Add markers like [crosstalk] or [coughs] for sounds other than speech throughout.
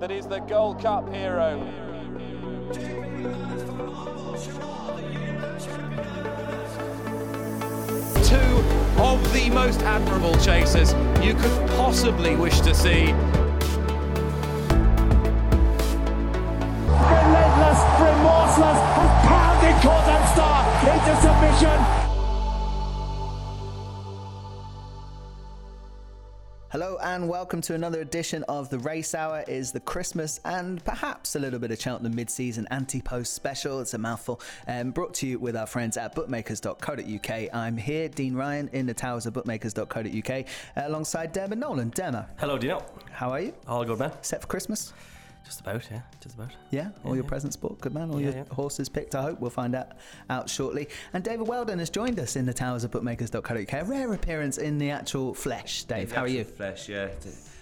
that is the Gold Cup hero. Two of the most admirable chasers you could possibly wish to see. relentless, remorseless, has pounded Kauto Star into submission. Hello and welcome to another edition of the Race Hour. It Is the Christmas and perhaps a little bit of Cheltenham mid-season anti-post special. It's a mouthful. Um, brought to you with our friends at bookmakers.co.uk. I'm here, Dean Ryan, in the towers of bookmakers.co.uk, alongside Dermot Nolan. Dermot, Hello, Dino. how are you? All good, man. Set for Christmas? Just about, yeah. Just about. Yeah, all Yeah, your yeah. presents bought, good man. All Yeah, your yeah. horses picked. I hope we'll find out out shortly. And David Weldon has joined us in the towers of bookmakers.co.uk. A rare appearance in the actual flesh. Dave, how are you? Flesh, yeah.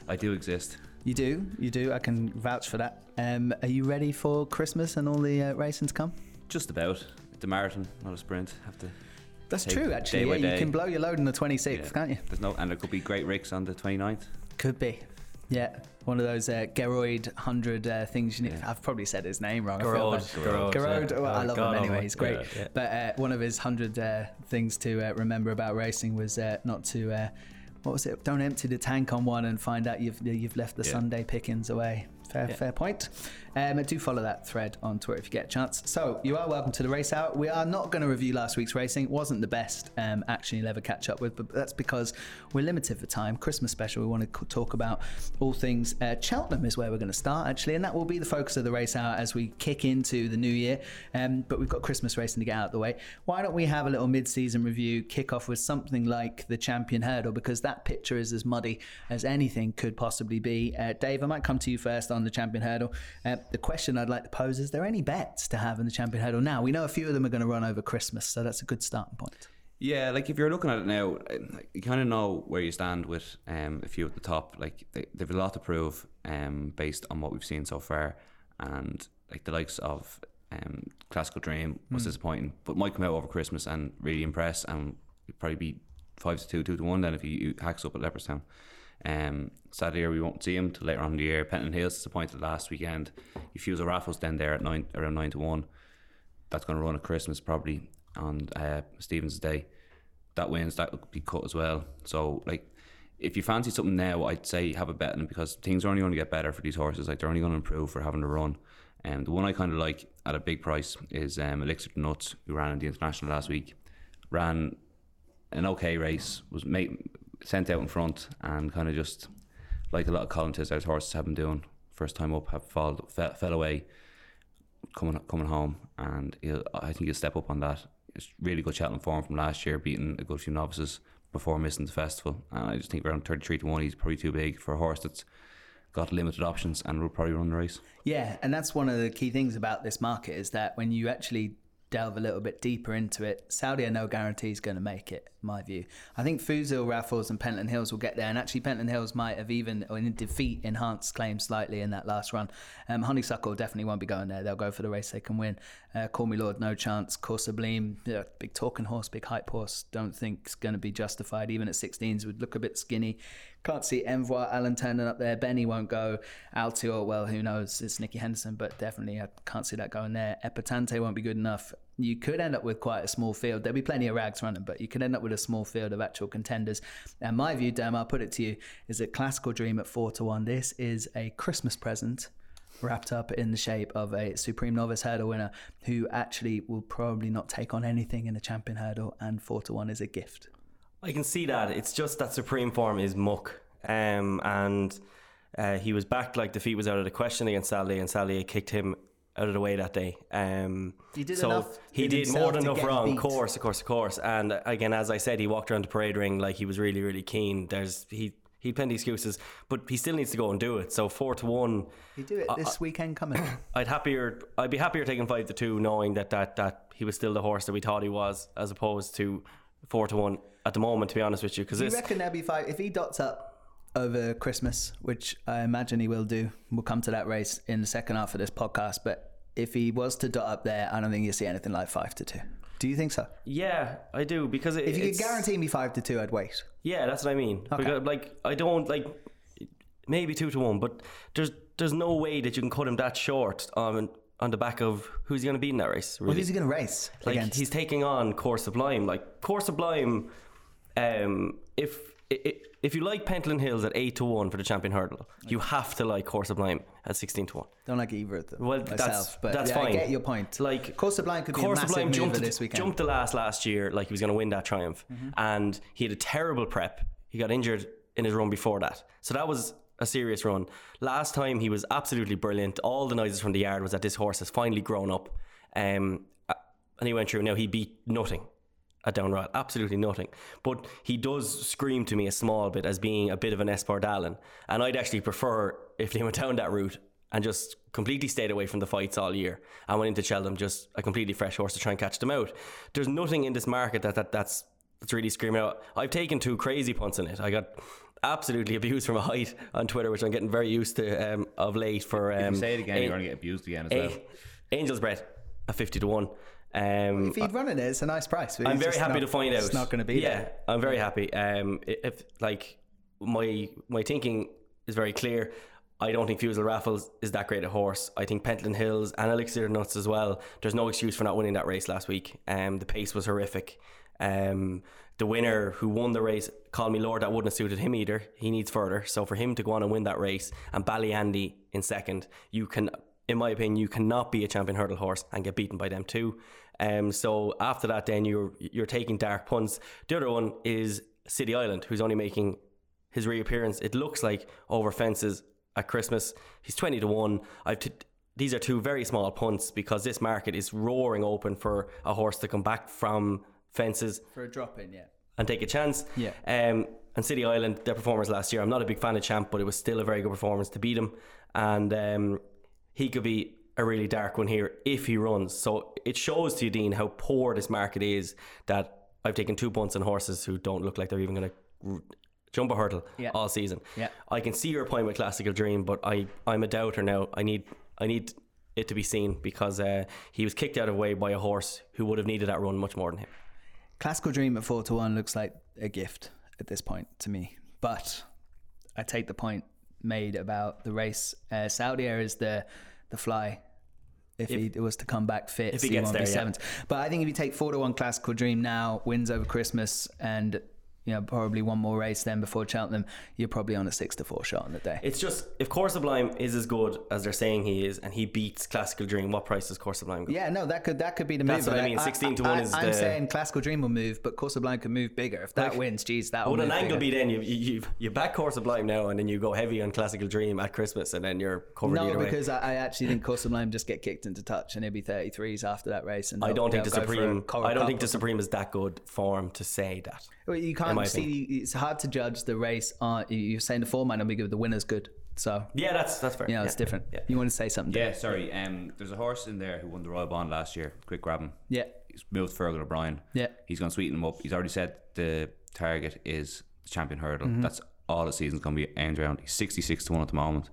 I do exist. You do, you do. I can vouch for that. Um, are you ready for Christmas and all the uh, racing to come? Just about. The marathon, not a sprint. Have to. That's Take true, actually. by Yeah, you can blow your load on the 26th, yeah. can't you? There's no, and there could be great ricks on the 29th. Could be. Yeah, one of those uh, Geroid 100 uh, things. You need, Yeah. I've probably said his name wrong. I feel Garrod, bad. Garrod, Garrod, yeah. well, I Oh, love God, him anyway. oh, He's great. yeah, yeah. But uh, one of his hundred uh, things to uh, remember about racing was uh, not to. Uh, what was it? Don't empty the tank on one and find out you've you've left the Yeah. Sunday pickings away. Fair, Yeah. fair point. Um, do follow that thread on Twitter if you get a chance. So you are welcome to the race out. We are not going to review last week's racing. It wasn't the best um, action you'll ever catch up with, but that's because we're limited for time. Christmas special. We want to talk about all things. Uh, Cheltenham is where we're going to start actually, and that will be the focus of the race hour as we kick into the new year. Um, but we've got Christmas racing to get out of the way. Why don't we have a little mid-season review? Kick off with something like the Champion Hurdle because that picture is as muddy as anything could possibly be. Uh, Dave, I might come to you first on the Champion Hurdle. Uh, the question I'd like to pose is: There any bets to have in the Champion Hurdle now? We know a few of them are going to run over Christmas, so that's a good starting point. Yeah, like if you're looking at it now, you kind of know where you stand with um, a few at the top. Like they, they've a lot to prove um, based on what we've seen so far, and like the likes of um, Klassical Dream was disappointing, but might come out over Christmas and really impress, and probably be five to two, two to one. Then if he hacks up at Leopardstown. Um, sadly, we won't see him till later on in the year. Pentland Hills disappointed last weekend. If he Fusil Raffles then there at nine around nine to one that's going to run at Christmas probably on uh, Stevens' Day. That wins, that will be cut as well. So, like, if you fancy something now, I'd say have a bet on because things are only going to get better for these horses. Like, they're only going to improve for having to run. And the one I kind of like at a big price is um, Elixir Nuts, who ran in the international last week. Ran an okay race, was made, sent out in front, and kind of just like a lot of Colin Tizzard's horses have been doing. First time up, have fall, fell, fell away coming coming home, and I think he'll step up on that. It's really good Cheltenham form from last year, beating a good few novices before missing the festival. And I just think around thirty three to one, he's probably too big for a horse that's got limited options and will probably run the race. Yeah, and that's one of the key things about this market is that when you actually delve a little bit deeper into it, Saudi are no guarantees going to make it, my view. I think Fusil, Raffles, and Pentland Hills will get there, and actually Pentland Hills might have even, or in defeat, enhanced claims slightly in that last run. Um, Honeysuckle definitely won't be going there. They'll go for the race they can win. Uh, Call Me Lord, no chance. Coeur Sublime, yeah, big talking horse, big hype horse. Don't think it's going to be justified. Even at 16s, would look a bit skinny. Can't see Envoy Allen turning up there. Benny won't go. Altior, well, who knows? It's Nicky Henderson, but definitely I can't see that going there. Epatante won't be good enough. You could end up with quite a small field. There'll be plenty of rags running, but you could end up with a small field of actual contenders. And my view, Dem, I'll put it to you, is that Klassical Dream at four to one. This is a Christmas present wrapped up in the shape of a Supreme Novice Hurdle winner who actually will probably not take on anything in the Champion Hurdle, and four to one is a gift. I can see that. It's just that supreme form is muck. Um, and uh, he was back like the feet was out of the question against Sally, and Sally kicked him out of the way that day. Um, He did so enough He did more than enough wrong. Of course, of course, of course. And uh, again, as I said, he walked around the parade ring like he was really, really keen. There's he. He had plenty of excuses, but he still needs to go and do it. So four to one, You do it this weekend coming. [coughs] I'd happier. I'd be happier taking five to two, knowing that that that he was still the horse that we thought he was, as opposed to four to one at the moment. To be honest with you, because you reckon there'll be five? If he dots up over Christmas, which I imagine he will do, we'll come to that race in the second half of this podcast. But if he was to dot up there, I don't think you'll see anything like five to two. Do you think so? Yeah, I do because it, If you could guarantee me five to two, I'd wait. Yeah, that's what I mean. Because, like I don't like maybe two to one, but there's there's no way that you can cut him that short on on the back of who's he going to beat in that race. Really. Well, who's he going to race like against? he's taking on Coeur Sublime. Like Coeur Sublime, um, if if you like Pentland Hills at eight to one for the champion hurdle, you have to like Coeur Sublime at sixteen to one. Don't like either of them. Well, myself, that's but that's yeah, fine. I get your point. Like Coeur Sublime could be a massive jumped this weekend. jumped the last last year like he was going to win that triumph, Mm-hmm. and he had a terrible prep. He got injured in his run before that, so that was a serious run. Last time he was absolutely brilliant. All the noises from the yard was that this horse has finally grown up, um, uh, and he went through. Now he beat nothing at Down Royal, absolutely nothing. But he does scream to me a small bit as being a bit of an Espoir d'Allen, and I'd actually prefer if they went down that route and just completely stayed away from the fights all year and went into Cheltenham just a completely fresh horse to try and catch them out. There's nothing in this market that, that that's that's really screaming out. I've taken two crazy punts in it. I got absolutely abused from a height on Twitter, which I'm getting very used to um, of late. For um, If you say it again, a- you're going to get abused again as a- well. Angels Breath a fifty to one. Um, if he'd run it, it's a nice price. I'm very happy not- to find out. It's not going to be Yeah, there. I'm very happy. Um, if like my my thinking is very clear. I don't think Fusil Raffles is that great a horse. I think Pentland Hills and Elixir Nuts as well. There's no excuse for not winning that race last week. Um, the pace was horrific. Um, the winner who won the race, Call me Lord, that wouldn't have suited him either. He needs further. So for him to go on and win that race and Ballyandy in second, you can, in my opinion, you cannot be a champion hurdle horse and get beaten by them too. Um, so after that, then you're you're taking dark punts. The other one is City Island, who's only making his reappearance. It looks like over fences at Christmas. He's twenty to one. I've t- these are two very small punts because this market is roaring open for a horse to come back from fences For a drop in, yeah. and take a chance. Yeah. Um, and City Island, their performance last year, I'm not a big fan of Champ, but it was still a very good performance to beat him. And um, he could be a really dark one here if he runs. So it shows to you, Dean, how poor this market is that I've taken two punts on horses who don't look like they're even going to jump a hurdle Yeah. all season. Yeah. I can see your point with Klassical Dream, but I, I'm a doubter now. I need I need it to be seen because uh, he was kicked out of the way by a horse who would have needed that run much more than him. Klassical Dream at four to one looks like a gift at this point to me. But I take the point made about the race. Uh, Saldier is the the fly. If, he was to come back fit, if he gets won't there, be yeah. But I think if you take four to one Klassical Dream now, wins over Christmas, and you know probably one more race then before Cheltenham, you're probably on a six to four shot on the day. It's just if Coeur Sublime is as good as they're saying he is, and he beats Klassical Dream, what price does Coeur Sublime go? Yeah, no, that could that could be the That's move. what I mean, 16 to one is I'm the- saying Klassical Dream will move, but Coeur Sublime can move bigger. If that Like, wins, geez, that Would an angle bigger. be then? You, you you- back Coeur Sublime now, and then you go heavy on Klassical Dream at Christmas, and then you're covered No, because I, I actually think Coeur Sublime just get kicked into touch, and he'll be 33s after that race. And I don't think the they'll go for a Supreme. I don't think the. Supreme is that good form to say that. Well, you can't It's hard to judge the race. You- you're saying the form might not be good. The winner's good, so Yeah, that's that's fair. you know yeah. it's different. Yeah. You want to say something? Yeah, sorry. Um, there's a horse in there who won the Royal Bond last year. Quick grab him. yeah, He's moved Fergal O'Brien. Yeah. He's going to sweeten him up. He's already said the target is the champion hurdle. Mm-hmm. That's all the season's going to be aimed around. He's 66 to 1 at the moment.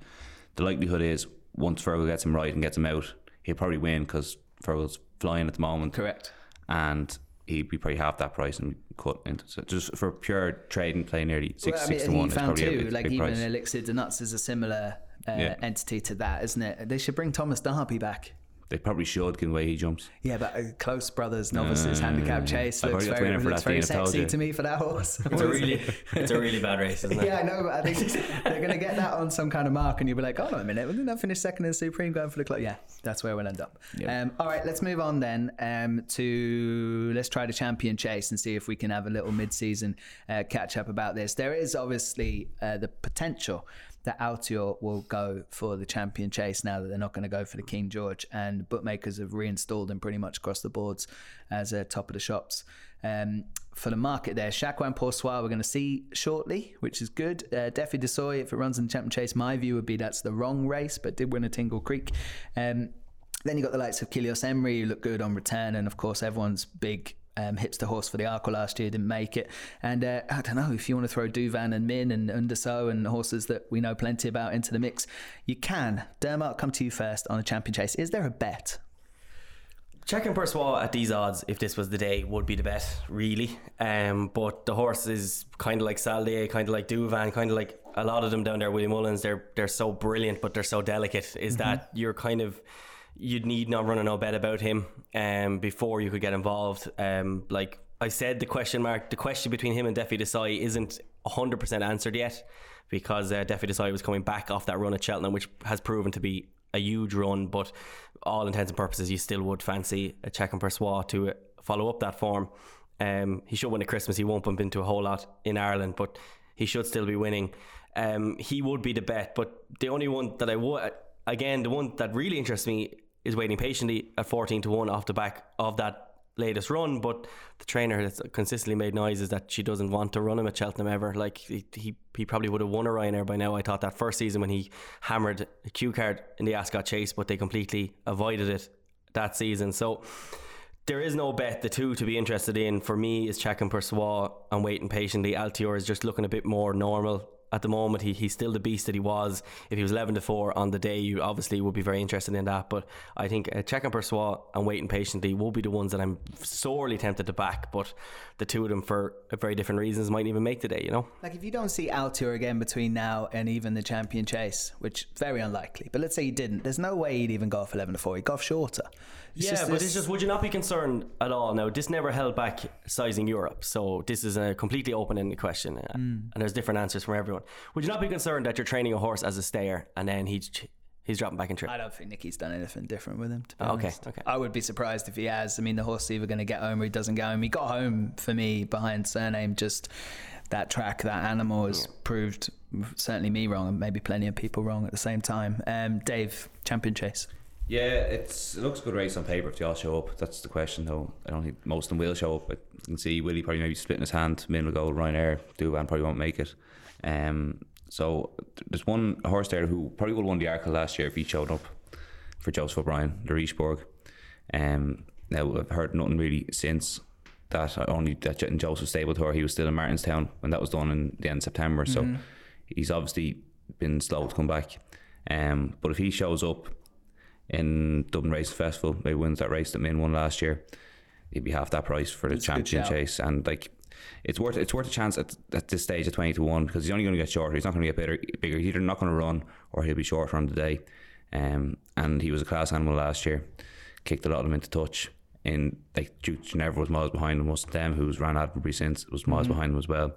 The likelihood is once Fergal gets him right and gets him out, he'll probably win because Fergal's flying at the moment. correct. And he'd be probably half that price and cut into so just for pure trading play nearly 66 well, I mean, to 1 he is found probably too, a like even price. Elixir de Nutz is a similar uh, Yeah. entity to that, isn't it? They should bring Thomas Darby back. They probably should given the way he jumps. Yeah, but uh, close brothers novices handicap chase I've looks already got the very, looks very Dean, sexy to me for that horse. [laughs] It's a really it's a really bad race, isn't it? Yeah, I know, but I think they're going to get that on some kind of mark, and you'll be like, "Hold on a minute, didn't I finish second in the Supreme going for the club?" Yeah, that's where we'll end up. Yeah. Um, all right, let's move on then um, to let's try the champion chase and see if we can have a little mid-season uh, catch up about this. There is obviously uh, the potential that Altior will go for the champion chase now that they're not going to go for the King George, and bookmakers have reinstalled him pretty much across the boards as a top of the shops. Um, for the market there, Chacun Pour Soi we're going to see shortly, which is good. Uh, Defi Du Seuil, if it runs in the champion chase, my view would be that's the wrong race, but did win a Tingle Creek. Um, then you got the likes of Cilaos Emery, who looked good on return, and of course everyone's big um, hipster horse for the Arkle last year didn't make it. And uh, I don't know if you want to throw Douvan and Min and Un de Sceaux and horses that we know plenty about into the mix, you can. Dermot, come to you first on a champion chase. Is there a bet? Chacun Pour Soi at these odds, if this was the day, would be the bet, really. Um, but the horse is kind of like Saldier, kind of like Douvan, kind of like a lot of them down there. William Mullins, they're they're so brilliant, but they're so delicate. Is that you're kind of you'd need not run a no bet about him um, before you could get involved. Um, like I said, the question mark, the question between him and Defi Du Seuil isn't hundred percent answered yet because uh, Defi Du Seuil was coming back off that run at Cheltenham, which has proven to be a huge run. But all intents and purposes, you still would fancy a Chacun Pour Soi to uh, follow up that form. Um, he should win at Christmas. He won't bump into a whole lot in Ireland, but he should still be winning. Um, he would be the bet, but the only one that I would, again, the one that really interests me is waiting patiently at 14 to 1 off the back of that latest run. But the trainer has consistently made noises that she doesn't want to run him at Cheltenham ever. Like he, he, he probably would have won a Ryanair by now. I thought that first season when he hammered a Cue Card in the Ascot chase, but they completely avoided it that season. So there is no bet. The two to be interested in for me is Chacun Pour Soi and waiting patiently. Altior is just looking a bit more normal at the moment. He, he's still the beast that he was. If he was 11 to 4 on the day, you obviously would be very interested in that. But I think uh, Chacun Pour Soi and waiting patiently will be the ones that I'm sorely tempted to back. But the two of them, for very different reasons, might even make the day, you know? Like if you don't see Altior again between now and even the champion chase, which very unlikely, but let's say he didn't, there's no way he'd even go off 11 to 4. He'd go off shorter. It's yeah, just but this- it's just would you not be concerned at all? Now, this never held back sizing Europe, so this is a completely open-ended question, uh, and there's different answers from everyone. Would you not be concerned that you're training a horse as a stayer and then he's he's dropping back in trip? I don't think Nicky's done anything different with him. To be Oh, okay, honest. okay. I would be surprised if he has. I mean, the horse is either going to get home or he doesn't get home. He got home for me behind Cyrname. Just that track, that animal has proved certainly me wrong and maybe plenty of people wrong at the same time. Um, Dave, champion chase. Yeah, it's it looks a good race on paper if they all show up. That's the question, though. I don't think most of them will show up. I can see Willie probably maybe splitting his hand. Min will go. Ryanair, Douvan probably won't make it. Um, so there's one horse there who probably would have won the Arkle last year if he showed up for Joseph O'Brien, the Richebourg. Um, now I've heard nothing really since that. Only that Jet and Joseph stable tour. He was still in Martinstown when that was done in the end of September. So he's obviously been slow to come back. Um, but if he shows up in Dublin Race Festival, maybe wins that race that Min won last year, he'd be half that price for the a champion chase. And like, it's worth it's worth a chance at, at this stage at twenty to one because he's only going to get shorter. He's not going to get bigger. Bigger. He's either not going to run or he'll be shorter on the day. Um, and he was a class animal last year. Kicked a lot of them into touch. In like Duke Ginevra was miles behind him. Most of them who's ran Admiralty since was miles behind him as well.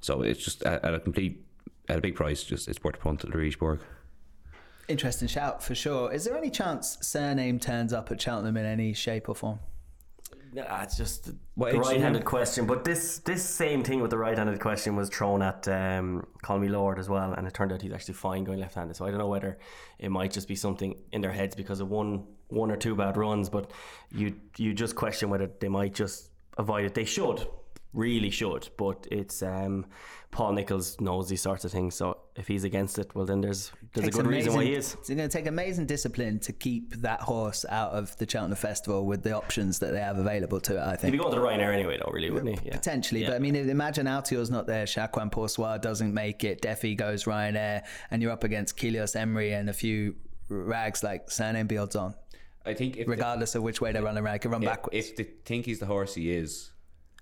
So it's just at, at a complete at a big price. Just it's worth a punt at the Richebourg. Interesting shout for sure. Is there any chance Cyrname turns up at Cheltenham in any shape or form? Nah, it's just the What age is he right-handed question. But this this same thing with the right-handed question was thrown at um, Call Me Lord as well, and it turned out he's actually fine going left-handed. So I don't know whether it might just be something in their heads because of one one or two bad runs, but you you just question whether they might just avoid it. They should, really should, but it's um, Paul Nicholls knows these sorts of things. So if he's against it, well then there's there's a good reason why he is. It's going to take amazing discipline to keep that horse out of the Cheltenham Festival with the options that they have available to it. I think He'd think. be going to the Ryanair anyway, though, really, wouldn't he? Yeah. Potentially, Yeah. but I mean, imagine Altior's not there, Chacun Pour Soi doesn't make it, Defi goes Ryanair, and you're up against Cilaos Emery and a few rags like Cyrname Beyond's on, I think if regardless of which way they run around, it can run if, backwards. if they think he's the horse he is,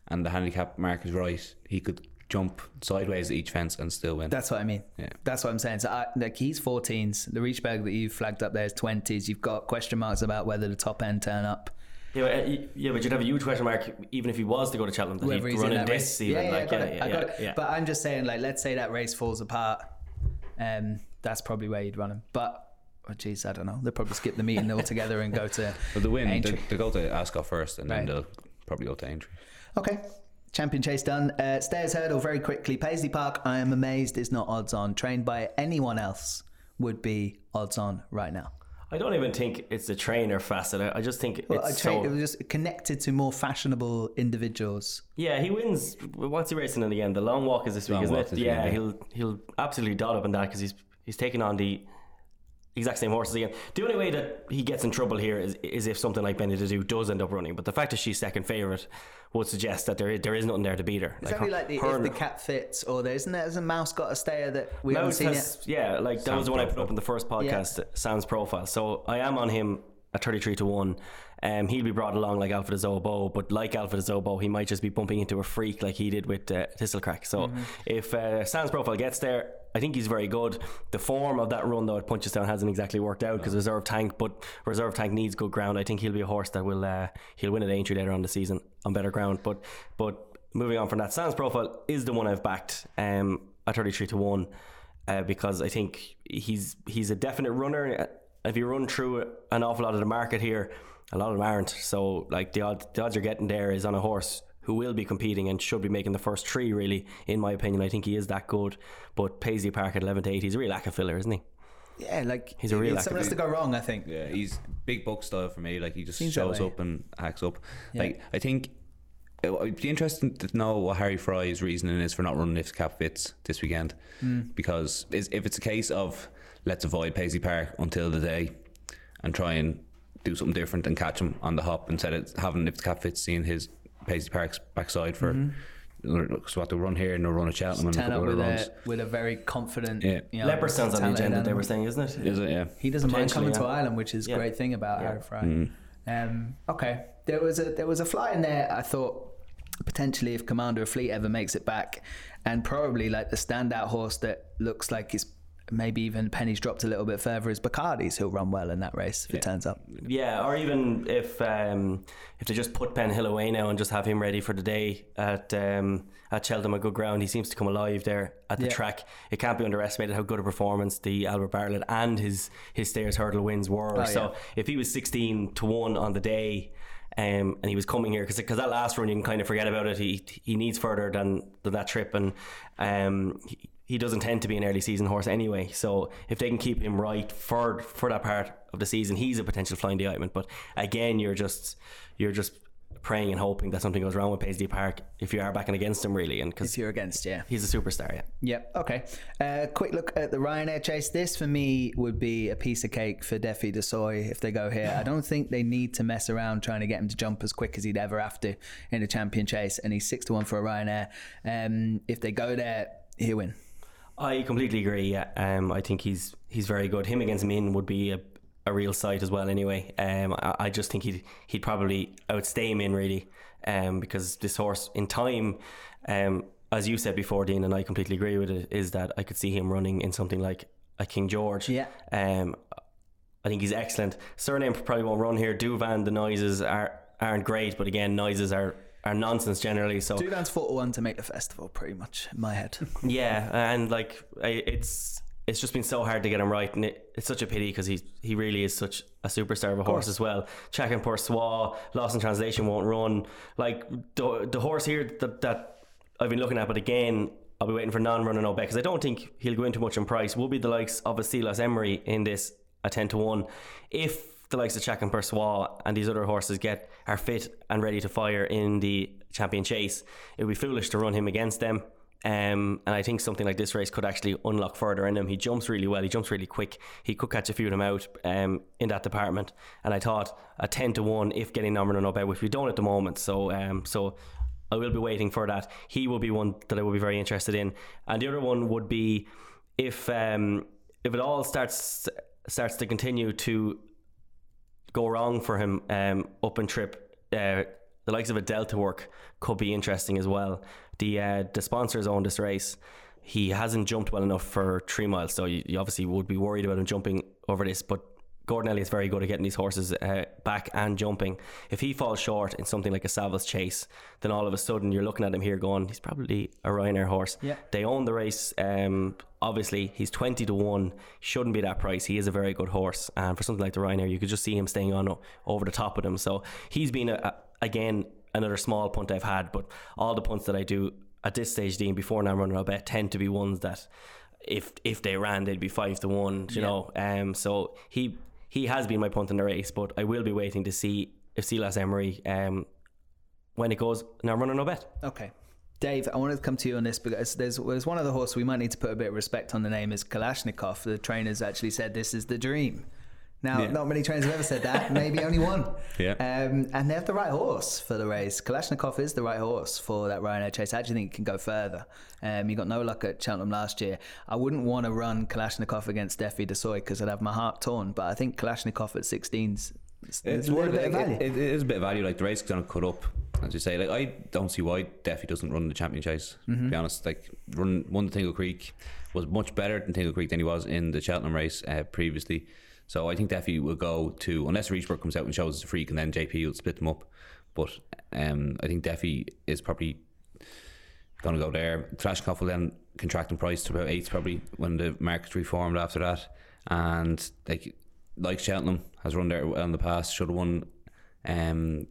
and the handicap mark is right, he could jump sideways at each fence and still win. That's what I mean. Yeah. That's what I'm saying. So, I, like, he's 14s. The Richebourg that you flagged up there is 20s. You've got question marks about whether the top end turn up. Yeah, but, uh, yeah, but you'd have a huge question mark even if he was to go to Cheltenham that Whether he'd he's run in in that this race. even. yeah, yeah, like, I got yeah, it. yeah, I got yeah, it. yeah. But I'm just saying, like, let's say that race falls apart. Um, that's probably where you'd run him. But, oh, geez, I don't know. They'll probably skip the meeting [laughs] altogether and go to. but the win, they, they go to Ascot first, and Right. then they'll probably go to Aintree. Okay. Champion chase done. Uh, stayers hurdle very quickly. Paisley Park, I am amazed is not odds on. Trained by anyone else would be odds on right now. I don't even think it's the trainer facet. I- I just think Well, I it's tra- so. it was just connected to more fashionable individuals. Yeah, he wins. What's he racing in the end? The long walk is this week, Long isn't walk it? Yeah, yeah. he'll he'll absolutely dot up in that because he's he's taking on the exact same horses again. The only way that he gets in trouble here is is if something like Benie des Dieux does end up running. But the fact that she's second favourite would suggest that there is, there is nothing there to beat her. It's only like the, her if the cat fits, or there isn't there has a mouse got a stayer that we haven't seen has, yeah, like that was Sam's the one I put up in the first podcast, Sams Profile. So I am on him at 33 to 1. Um, he'll be brought along like Alpha Zobo, but like Alpha Zobo, he might just be bumping into a freak like he did with uh, Thistlecrack. So Mm-hmm. if uh, Sams Profile gets there, I think he's very good. The form of that run though at Punchestown hasn't exactly worked out because reserve tank, but reserve tank needs good ground. I think he'll be a horse that will uh, he'll win at Aintree later on the season on better ground. But but moving on from that, Sams Profile is the one I've backed um, at 33 to one uh, because I think he's he's a definite runner. If you run through an awful lot of the market here, a lot of them aren't. So like the odds, the odds you're getting there is on a horse who will be competing and should be making the first three. Really, in my opinion, I think he is that good. But Paisley Park at 11 to 8, he's a real lack of filler, isn't he? Yeah, like He's a real it's something has to go wrong. I think. Yeah, he's big book style for me. Like he just Seems shows way. up and hacks up. Yeah. Like I think it would be interesting to know what Harry Fry's reasoning is for not running if cap fits this weekend. Hmm. Because is, if it's a case of let's avoid Paisley Park until the day and try and do something different and catch him on the hop instead of having if the cap fits seeing his Paisley Park's backside for. So what to run here and they'll run at Cheltenham and a Turn couple with runs. a with a very confident. Yeah. You know, Leopardstown's on the agenda, they animal. were saying, isn't it? Is it? Yeah. He doesn't mind Potentially, coming to. Ireland, which is a Yeah. great thing about Yeah. Harry Fry. Um, okay, there was a there was a fly in there. I thought potentially if Commander of Fleet ever makes it back, and probably like the standout horse that looks like it's maybe even pennies dropped a little bit further is Bacardys. Who'll run well in that race if it turns up. Yeah, or even if um, if they just put Penhill away now and just have him ready for the day at um, at Cheltenham, a good ground. He seems to come alive there at the Yeah. track. It can't be underestimated how good a performance the Albert Bartlett and his his Stayers Hurdle wins were. Oh, so yeah. if he was sixteen to one on the day. Um, and he was coming here because that last run you can kind of forget about it. He he needs further than, than that trip, and um, he, he doesn't tend to be an early season horse anyway. So if they can keep him right for for that part of the season, he's a potential flying indictment. But again, you're just you're just praying and hoping that something goes wrong with Paisley Park if you are backing against him, really, and because you're against, yeah. he's a superstar. Yeah. Yep. Okay. Uh, quick look at the Ryanair chase. This for me would be a piece of cake for Defi Du Seuil if they go here. I don't think they need to mess around trying to get him to jump as quick as he'd ever have to in a champion chase, and he's six to one for a Ryanair. Um, if they go there, he'll win. I completely agree. Yeah, um, I think he's he's very good. Him against Min would be a, a real sight as well. Anyway, um, I, I just think he'd he'd probably outstay Min really, um, because this horse in time, um, as you said before, Dean, and I completely agree with it, is that I could see him running in something like a King George. Yeah. Um, I think he's excellent. Cyrname probably won't run here. Douvan, the noises are aren't great, but again, noises are. Are nonsense generally. So Douvan's four to one to make the festival, pretty much in my head. [laughs] yeah, and like I, it's it's just been so hard to get him right, and it, it's such a pity because he he really is such a superstar of a horse as well. Chacun Pour Soi, Lost in Translation won't run. Like the the horse here that that I've been looking at, but again. I'll be waiting for non-running Obet because I don't think he'll go into much in price. Will be the likes of a Cilaos Emery in this at ten to one. If the likes of Chacun Pour Soi and these other horses get are fit and ready to fire in the champion chase, it would be foolish to run him against them. Um, and I think something like this race could actually unlock further in him. He jumps really well. He jumps really quick. He could catch a few of them out um, in that department. And I thought a ten to one if getting nominated up which we don't at the moment. So um, so I will be waiting for that. He will be one that I will be very interested in. And the other one would be if um, if it all starts starts to continue to go wrong for him um, up and trip. Uh, the likes of a Delta work could be interesting as well. The uh, the sponsors own this race. He hasn't jumped well enough for three miles, so you, you obviously would be worried about him jumping over this. But Gordon Elliott's very good at getting these horses uh, back and jumping. If he falls short in something like a Savills chase, then all of a sudden you're looking at him here going, he's probably a Ryanair horse. Yeah. They own the race. Um, obviously, he's 20 to 1. Shouldn't be that price. He is a very good horse. And for something like the Ryanair, you could just see him staying on over the top of them. So he's been, a, a, again, another small punt I've had. But all the punts that I do at this stage, Dean, before now I'm running, I bet tend to be ones that if if they ran, they'd be 5 to 1, you Yeah. know. Um, so he he has been my punt in the race, but I will be waiting to see if Cilaos Emery, um, when it goes, now running no bet. Okay. Dave, I wanted to come to you on this because there's there's one other horse we might need to put a bit of respect on the name is Kalashnikov. The trainers actually said this is the dream. Now, Yeah. not many trainers have ever said that. [laughs] Maybe only one. Yeah. Um, and they have the right horse for the race. Kalashnikov is the right horse for that Ryanair chase. I actually think it can go further. Um, he got no luck at Cheltenham last year. I wouldn't want to run Kalashnikov against Defi Du Seuil because I'd have my heart torn. But I think Kalashnikov at 16's It's, It's worth bit of like, value. it, it is a bit of value. Like the race is going to cut up, as you say. Like I don't see why Deffy doesn't run the champion chase. To be honest, like run won the Tingle Creek was much better than Tingle Creek than he was in the Cheltenham race uh, previously. So I think Deffy will go to unless Richebourg comes out and shows us a freak, and then JP will split them up. But um, I think Deffy is probably going to go there. Trashkov will then contract in price to about eight probably when the market's reformed after that. And like like Cheltenham has run there well in the past, should have won um,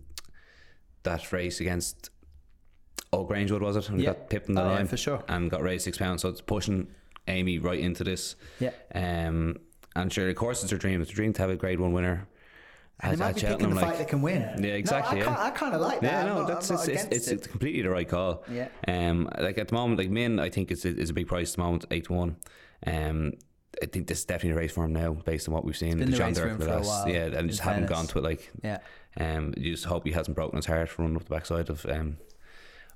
that race against Old Grangewood was it? And Yeah. got pipped in the Oh, yeah, line for sure. and got raised six pounds. So it's pushing Amy right into this. Yeah. Um, and sure, of course, it's her dream. It's a dream to have a Grade One winner. And they might be picking the fight they can win. Yeah, exactly. No, I, yeah. I kind of like that. Yeah, no, not- that's it's, it's, it's, completely the right call. Yeah. Um, like at the moment, like Min, I think it's a, is a big price at the moment, eight to one. Um, I think this is definitely a race for him now, based on what we've seen. been the John race for him the for a while, yeah, and just haven't gone to it. Like, Yeah. um, you just hope he hasn't broken his heart from running up the backside of um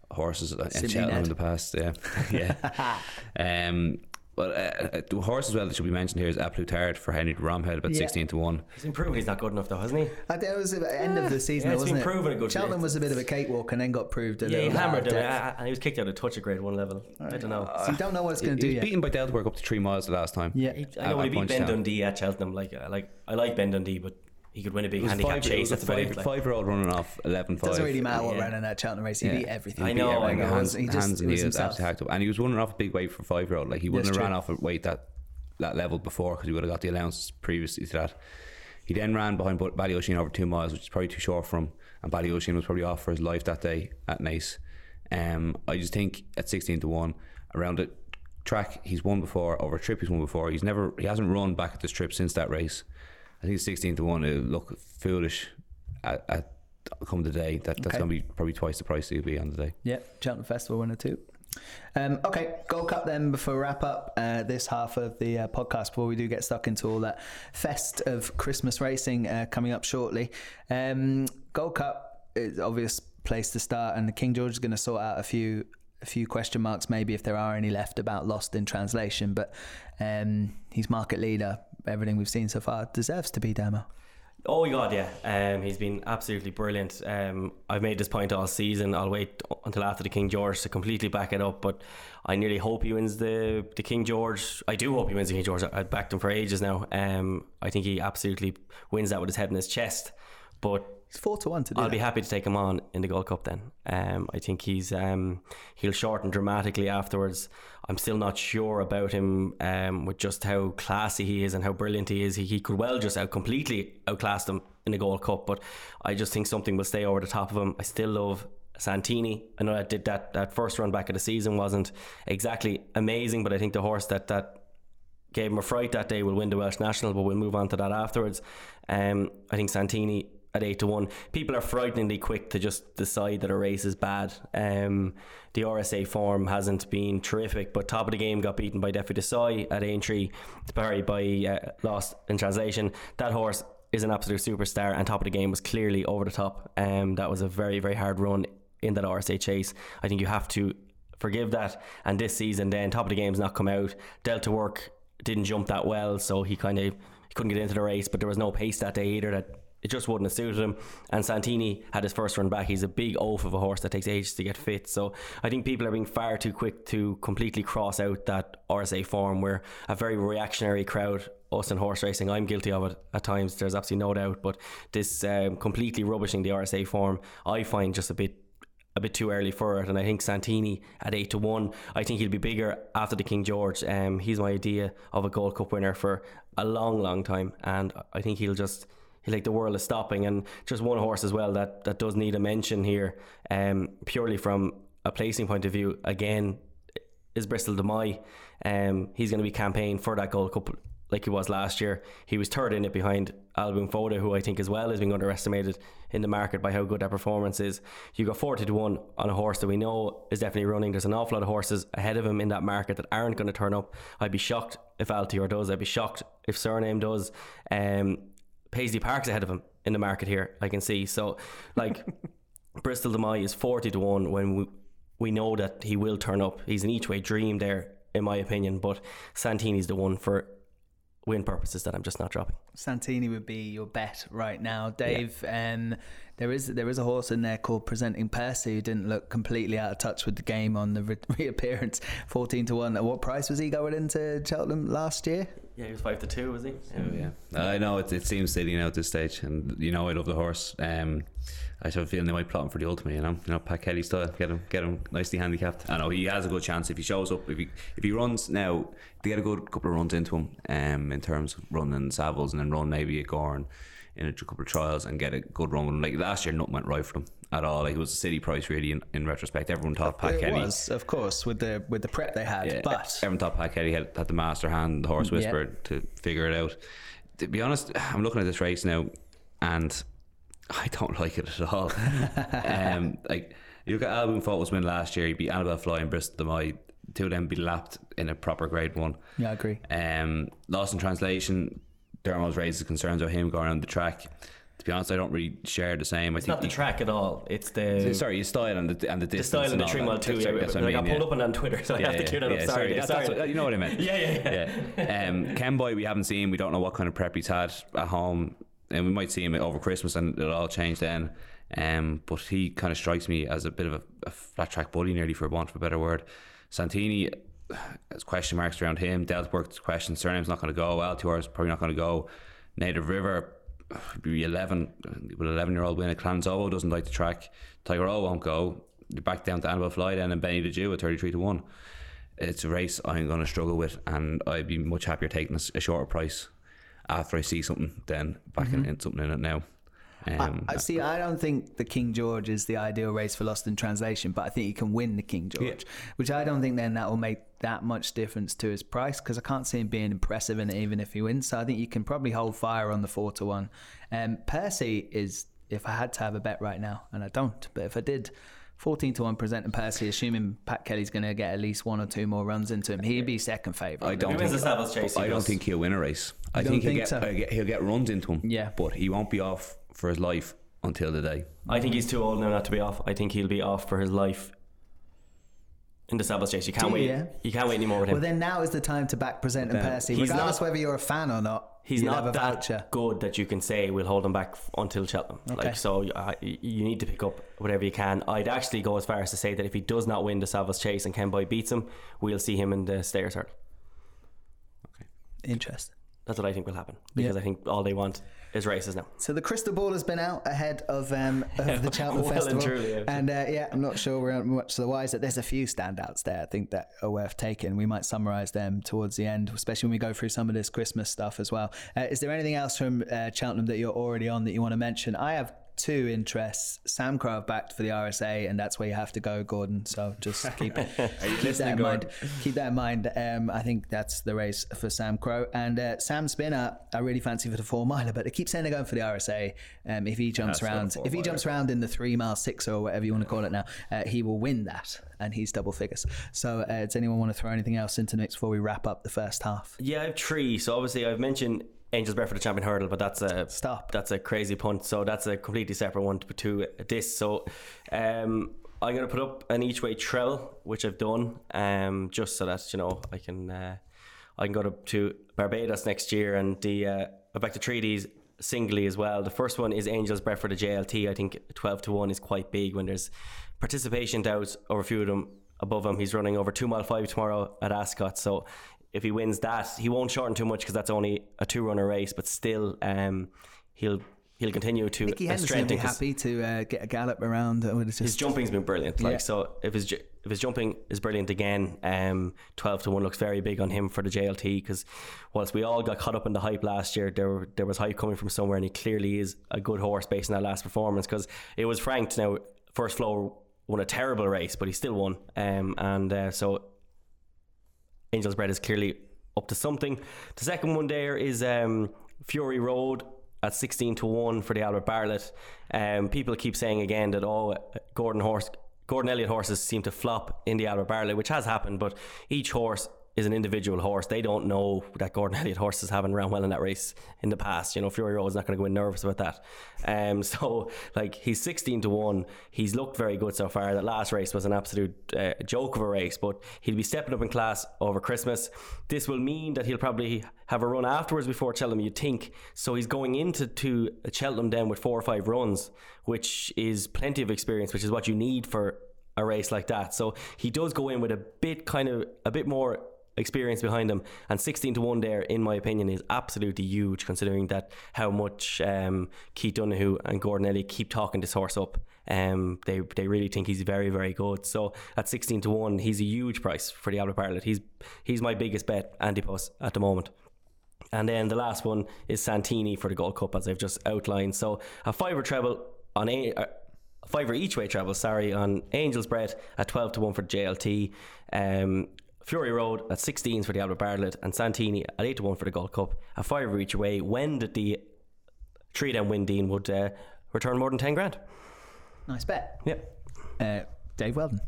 horses in Simply Cheltenham in the past. Yeah, [laughs] yeah. [laughs] um, but uh, uh, the horse as well that should be mentioned here is A Plus Tard for Henry de Bromhead, about Yeah. sixteen to one. He's improving. He's not good enough though, hasn't he? I think it was the end of the season, Yeah, it's wasn't been it? proven a good Cheltenham bit. was a bit of a cakewalk and then got proved a Yeah, he hammered out him, of depth. and he was kicked out of touch at grade one level. I don't know. So you don't know what it's going to He do was yet. beaten by Deltaburg up to three miles the last time. Yeah. He, I know at he beat Ben Dundee at Cheltenham. Like, uh, like I like Ben Dundee, but he could win a big handicap five, chase. it was That's a about five, it. Like. five-year-old running off 11 5. Doesn't really matter what Yeah. ran in that Cheltenham race. He Yeah. beat everything. I He beat know, I know. hands, He just hands and was heels absolutely hacked up. And he was running off a big weight for five year old. Like he wouldn't That's have ran off a weight that that level before because he would have got the allowance previously to that. He then ran behind Bu- Ballyocean over two miles, which is probably too short for him. And Ballyocean was probably off for his life that day at Nice. Um, I just think at sixteen to one around the track he's won before over a trip he's won before. He's never he hasn't run back at this trip since that race. I think sixteen to one. It look foolish at, at come the day. That that's Okay. going to be probably twice the price he'll be on the day. Yeah, Cheltenham Festival winner too. Um, okay, Gold Cup then before we wrap up uh, this half of the uh, podcast before we do get stuck into all that fest of Christmas racing uh, coming up shortly. Um, Gold Cup is obvious place to start, and the King George is going to sort out a few a few question marks, maybe if there are any left about Lost in translation. But um, he's market leader. Everything we've seen so far deserves to be Demo. Oh god, yeah. Um, he's been absolutely brilliant. Um, I've made this point all season. I'll wait until after the King George to completely back it up, but I nearly hope he wins the the King George. I do hope he wins the King George. I've backed him for ages now. Um, I think he absolutely wins that with his head in his chest. But He's four to one to do I'll that. be happy to take him on in the Gold Cup then. Um, I think he's um, he'll shorten dramatically afterwards. I'm still not sure about him um, with just how classy he is and how brilliant he is. He, he could well just out completely outclass them in the Gold Cup, but I just think something will stay over the top of him. I still love Santini. I know that did that that first run back of the season wasn't exactly amazing, but I think the horse that that gave him a fright that day will win the Welsh National, but we'll move on to that afterwards. Um, I think Santini at eight to one. People are frighteningly quick to just decide that a race is bad. Um, the RSA form hasn't been terrific, but top of the game got beaten by Defi Desai at Aintree, Barry by uh, lost in translation. That horse is an absolute superstar, and top of the game was clearly over the top. Um, that was a very very hard run in that RSA chase. I think you have to forgive that. And this season, then top of the game's not come out. Delta Work didn't jump that well, so he kind of he couldn't get into the race. But there was no pace that day either. That it just wouldn't have suited him. And Santini had his first run back. He's a big oaf of a horse that takes ages to get fit. So I think people are being far too quick to completely cross out that RSA form. We're a very reactionary crowd. Us in horse racing, I'm guilty of it at times. There's absolutely no doubt. But this um, completely rubbishing the RSA form, I find just a bit a bit too early for it. And I think Santini at eight to one, I think he'll be bigger after the King George. Um, he's my idea of a Gold Cup winner for a long, long time, and I think he'll just. Like the world is stopping, and just one horse as well that, that does need a mention here, um, purely from a placing point of view. Again, is Bristol De Mai. Um, he's going to be campaigning for that Gold Cup like he was last year. He was third in it behind Al Boum Photo, who I think as well has been underestimated in the market by how good that performance is. You got 40 to 1 on a horse that we know is definitely running. There's an awful lot of horses ahead of him in that market that aren't going to turn up. I'd be shocked if Altior does. I'd be shocked if Cyrname does. Um, Paisley Park's ahead of him in the market here, I can see. So, like, [laughs] Bristol De Mai is 40 to 1 when we, we know that he will turn up. He's an each way dream there, in my opinion. But Santini's the one for win purposes that I'm just not dropping. Santini would be your bet right now, Dave. And there is there is a horse in there called Presenting Percy who didn't look completely out of touch with the game on the re- [laughs] reappearance, fourteen to one. At what price was he going into Cheltenham last year? Yeah, he was five to two, was he? Oh, yeah, I know it, it seems silly now at this stage, and you know I love the horse. Um, I have a feeling they might plot him for the ultimate. You know, you know Pat Kelly style, get him, get him nicely handicapped. I know he has a good chance if he shows up. If he if he runs now, they get a good couple of runs into him. Um, in terms of running Savills and then run maybe a Gorn in a couple of trials and get a good run. with him. Like last year, nothing went right for them at all. Like it was a city price really. In, in retrospect, everyone thought Pat it Kelly. was, of course, with the with the prep they had. Yeah, but everyone thought Pat Kelly had, had the master hand, the horse Yeah. whisperer, to figure it out. To be honest, I'm looking at this race now, and I don't [laughs] like it at all. um, like you look at Album was win last year. He beat Anibale Fly and Bristol De Mai. Two of them be lapped in a proper Grade One. yeah, I agree. Um, lost in translation. Dermot's raises concerns about him going on the track. To be honest, I don't really share the same. I It's think not the he- track at all. It's the Sorry, his style and the and the the style and the all trim that. too. Yeah, that's what like I mean, pulled yeah. up on it on Twitter, so I have to clear that up. Sorry, that's- sorry. what- you know what I meant. Yeah, [laughs] yeah, yeah. yeah. Um, Kemboy, we haven't seen. We don't know what kind of prep he's had at home, and we might see him over Christmas, and it'll all change then. Um, but he kind of strikes me as a bit of a, a flat track bully, nearly for want of a better word. Santini, there's question marks around him. Delsberg's question, Cyrname's not going to go. Altior's probably not going to go. Native River, [sighs] be 11, with 11 year old win. Clan des Obeaux doesn't like the track. Tiger O won't go. You're back down to Anibale Fly then, and Benny the Jew at 33 to 1 it's a race I'm going to struggle with, and I'd be much happier taking a, shorter price after I see something than back in, mm-hmm. in something in it now. Um, I see. I don't think the King George is the ideal race for Lost in Translation, but I think he can win the King George, which I don't think then that will make that much difference to his price because I can't see him being impressive in it even if he wins. So I think you can probably hold fire on the four to one. Um, Percy is, if I had to have a bet right now, and I don't, but if I did. 14 to 1 presenting Percy, assuming Pat Kelly's going to get at least one or two more runs into him. He'd be second favourite. I don't think Chase, he I don't does. think he'll win a race. I don't think, he'll think get, so? I get he'll get runs into him. Yeah. but he won't be off for his life until the day. I think he's too old now not to be off. I think he'll be off for his life in the Savills Chase. You can't Do you, wait. yeah? You can't wait anymore with him. Well, then now is the time to back present and Percy, he's regardless not- whether you're a fan or not. He's not have a that voucher. good that you can say we'll hold him back until Cheltenham. Okay. Like so, uh, you need to pick up whatever you can. I'd actually go as far as to say that if he does not win the Savills Chase and Kemboy beats him, we'll see him in the Stayers Hurdle. Okay, interesting. That's what I think will happen because Yeah. I think all they want is races now. So the crystal ball has been out ahead of um, of the [laughs] Cheltenham Well and Festival, truly, and uh, yeah, I'm not sure we're much the wiser. There's a few standouts there. I think that are worth taking. We might summarise them towards the end, especially when we go through some of this Christmas stuff as well. Uh, is there anything else from uh, Cheltenham that you're already on that you want to mention? I have two interests. Samcro backed for the RSA, and that's where you have to go, Gordon. So just [laughs] keep, keep that listening, in mind. Keep that in mind. Um, I think that's the race for Samcro and uh, Sam Spinner. I really fancy for the four miler, but they keep saying they're going for the RSA. Um, if he jumps That's around, if he jumps around in the three mile six or whatever you want to call it now, uh, he will win that, and he's double figures. So, uh, does anyone want to throw anything else into the mix before we wrap up the first half? Yeah, I have three. So obviously I've mentioned Angels Breath for the champion hurdle, but that's a Stop. That's a crazy punt. So that's a completely separate one to, to this. So um, I'm going to put up an each way trail, which I've done, um, just so that you know I can uh, I can go to, to Barbados next year and the uh, back to treaties singly as well. The first one is Angels Breath for the JLT. I think 12 to 1 is quite big when there's participation doubts over a few of them above him. He's running over 2 mile 5 tomorrow at Ascot. So if he wins that, he won't shorten too much because that's only a two runner race, but still um, he'll he'll continue to Nicky Henderson be happy to uh, get a gallop around. uh, with his, his jumping's been brilliant. Like Yeah. so, if his if his jumping is brilliant again, um, twelve to one looks very big on him for the JLT because whilst we all got caught up in the hype last year, there there was hype coming from somewhere, and he clearly is a good horse based on that last performance because it was franked. Now, first floor won a terrible race, but he still won, um, and uh, so Angels Breath is clearly up to something. The second one there is um, Fury Road at 16 to 1 for the Albert Bartlett. Um, people keep saying again that oh, Gordon horse Gordon Elliott horses seem to flop in the Albert Bartlett, which has happened, but each horse is an individual horse. They don't know that Gordon [laughs] Elliott horses haven't ran well in that race in the past. You know, Fury is not going to go in nervous about that. Um, [laughs] so like he's sixteen to one. He's looked very good so far. That last race was an absolute uh, joke of a race, but he'll be stepping up in class over Christmas. This will mean that he'll probably have a run afterwards before Cheltenham. You'd think so. He's going into to Cheltenham then with four or five runs, which is plenty of experience, which is what you need for a race like that. So he does go in with a bit kind of a bit more experience behind him and 16 to 1 there in my opinion is absolutely huge considering that how much um, Keith Donoghue and Gordon Elliott keep talking this horse up. Um, they, they really think he's very very good. So at 16 to 1 he's a huge price for the Albert Bartlett. He's he's my biggest bet Antipus at the moment. And then the last one is Santini for the Gold Cup as I've just outlined. So a fiver treble on a, a fiver each way treble sorry on Angels Breath at 12 to 1 for JLT um, Fury Road at 16s for the Albert Bartlett and Santini at 8 to 1 for the Gold Cup. A five each way. When did the three down win Dean would uh, return more than 10 grand? Nice bet. Yep. Uh, Dave Weldon.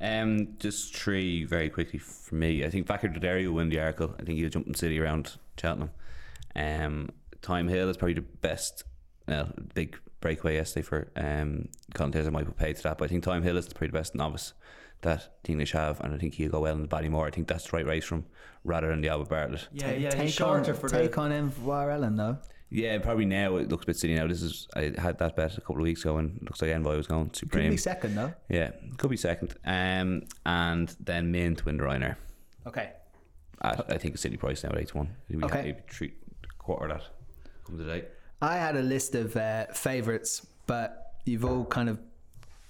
Um, just three very quickly for me. I think Fakir D'Oudairies will win the Arkle. I think he'll jump in City around Cheltenham. Um, Thyme Hill is probably the best, uh, big breakaway yesterday for um, Colin I might put paid to that, but I think Thyme Hill is probably the best novice that the English have, and I think he'll go well in the Ballymore. I think that's the right race from rather than the Albert Bartlett. Yeah, yeah, take shorter on, for take the... on Envoy Allen though. Yeah, probably now it looks a bit silly now. This is I had that bet a couple of weeks ago, and it looks like Envoy was going supreme. Could be second though. Yeah, could be second. Um, and then Min to win the Ryanair. Okay. At, I think a city price now at eight to one. We okay. Maybe three quarter that come today. I had a list of uh, favourites, but you've all kind of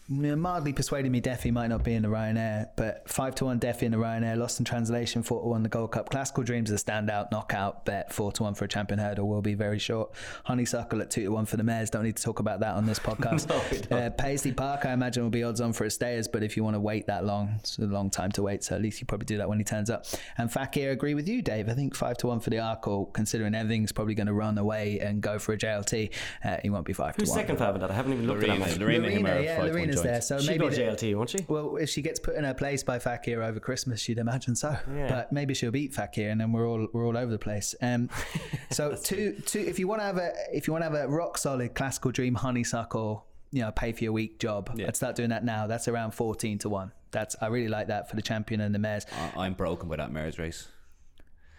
mildly persuaded me Defi might not be in the Ryanair, but 5 to 1 Defi in the Ryanair, lost in translation, 4 to 1 the Gold Cup. Klassical Dreams is a standout knockout bet, 4 to 1 for a champion hurdle will be very short. Honeysuckle at 2 to 1 for the Mares, don't need to talk about that on this [laughs] podcast. no, uh, Paisley Park, I imagine, will be odds on for a stayers, but if you want to wait that long, it's a long time to wait, so at least you probably do that when he turns up. And Fakir, agree with you, Dave. I think 5 to 1 for the Arkle, considering everything's probably going to run away and go for a JLT, uh, he won't be 5 Who's to 1. Who's second for that? I haven't even looked Laurina, at that. Laurina, Laurina, yeah, Laurina's there, so She'd maybe. go JLT, won't she? Well, if she gets put in her place by Fakir over Christmas, she'd imagine so. Yeah. But maybe she'll beat Fakir, and then we're all we're all over the place. Um, [laughs] so two two. If you want to have a if you want to have a rock solid Klassical Dream honeysuckle, you know, pay for your week job. Yeah. I'd start doing that now. That's around fourteen to one. That's I really like that for the champion and the mares. I- I'm broken by that mares race.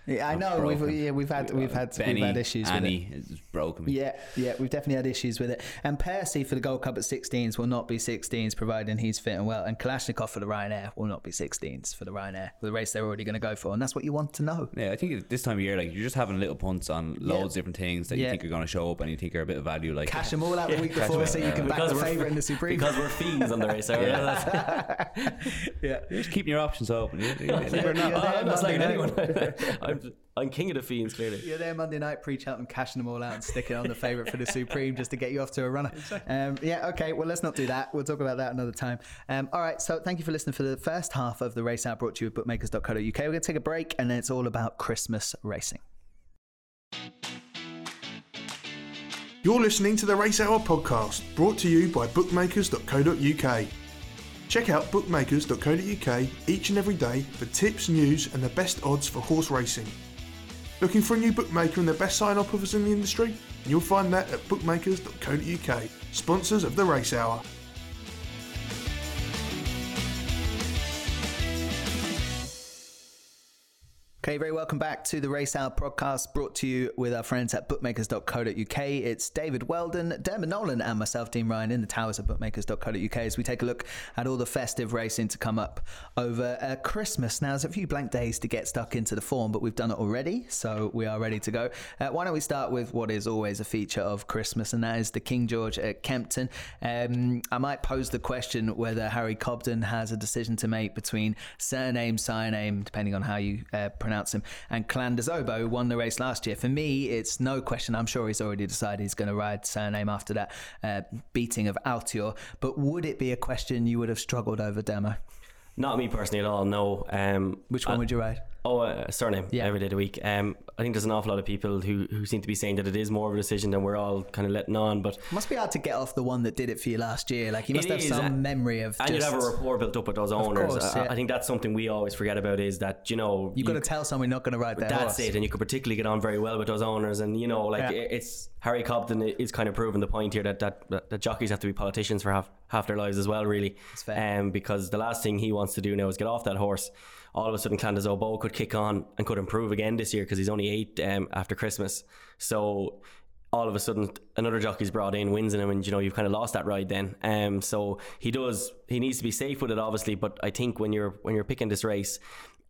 Yeah, I know we've yeah, we've had we've uh, had Benie, we've had issues Annie with it. is broken. Yeah, yeah, we've definitely had issues with it. And Percy for the Gold Cup at 16s will not be 16s, providing he's fit and well. And Kalashnikov for the Ryanair will not be 16s for the Ryanair, for the race they're already going to go for. And that's what you want to know. Yeah, I think this time of year, like you're just having little punts on loads Yeah. of different things that Yeah. you think are going to show up and you think are a bit of value. Like Cash them all out the week cash before so out, you yeah. can back Because the we're- favourite in the Supreme. Because we're fiends on the race. hour. [laughs] yeah. [laughs] You're just keeping your options open. You, you, [laughs] Yeah, you're you're not. I'm not Monday slagging anyone. I'm, I'm king of the fiends, clearly. You're there Monday night preach out and cashing them all out and sticking on the favourite for the Supreme just to get you off to a runner. Um, yeah, okay. Well, let's not do that. We'll talk about that another time. Um, all right. So thank you for listening for the first half of the race out brought to you with bookmakers.co.uk. We're going to take a break and then it's all about Christmas racing. You're listening to the Race Hour podcast, brought to you by bookmakers.co.uk. Check out bookmakers.co.uk each and every day for tips, news, and the best odds for horse racing. Looking for a new bookmaker and the best sign up offers in the industry? You'll find that at bookmakers.co.uk, sponsors of the Race Hour. Okay, very welcome back to the Race Hour podcast brought to you with our friends at bookmakers.co.uk. It's David Weldon, Dermot Nolan, and myself, Dean Ryan, in the towers of bookmakers.co.uk as we take a look at all the festive racing to come up over uh, Christmas. Now, there's a few blank days to get stuck into the form, but we've done it already, so we are ready to go. Uh, why don't we start with what is always a feature of Christmas, and that is the King George at Kempton. Um, I might pose the question whether Harry Cobden has a decision to make between Cyrname, Cyrname, depending on how you uh, pronounce him, and Clan des Obeaux, won the race last year. For me, it's no question. I'm sure he's already decided he's going to ride Cyrname after that uh, beating of Altior. But would it be a question you would have struggled over, Demo? Not me personally at all. No. Um, Which one I- would you ride? Oh, uh, Cyrname Yeah. every day of the week. Um, I think there's an awful lot of people who, who seem to be saying that it is more of a decision than we're all kind of letting on. But Must be hard to get off the one that did it for you last year. Like you must have is, some and- memory of. and just, you'd have a rapport built up with those owners. course, I, yeah. I think that's something we always forget about is that you know You've got to tell someone you're not going to ride their That's horse. it, and you could particularly get on very well with those owners, and you know, like Yeah. it- it's Harry Cobden is kind of proving the point here that that, that, that jockeys have to be politicians for half half their lives as well, really. fair. Um, because the last thing he wants to do now is get off that horse. All of a sudden, Clan des Obeaux could kick on and could improve again this year because he's only eight um, after Christmas. So all of a sudden another jockey's brought in, wins in him, and you know you've kind of lost that ride then. Um, so he does. He needs to be safe with it, obviously. But I think when you're when you're picking this race,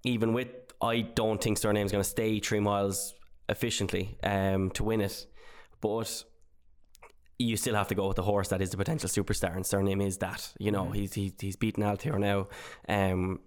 even with I don't think Cyrname's going to stay three miles efficiently um, to win it, but you still have to go with the horse that is the potential superstar, and Cyrname is that. You know, he's he's he's beaten Altior now. Um,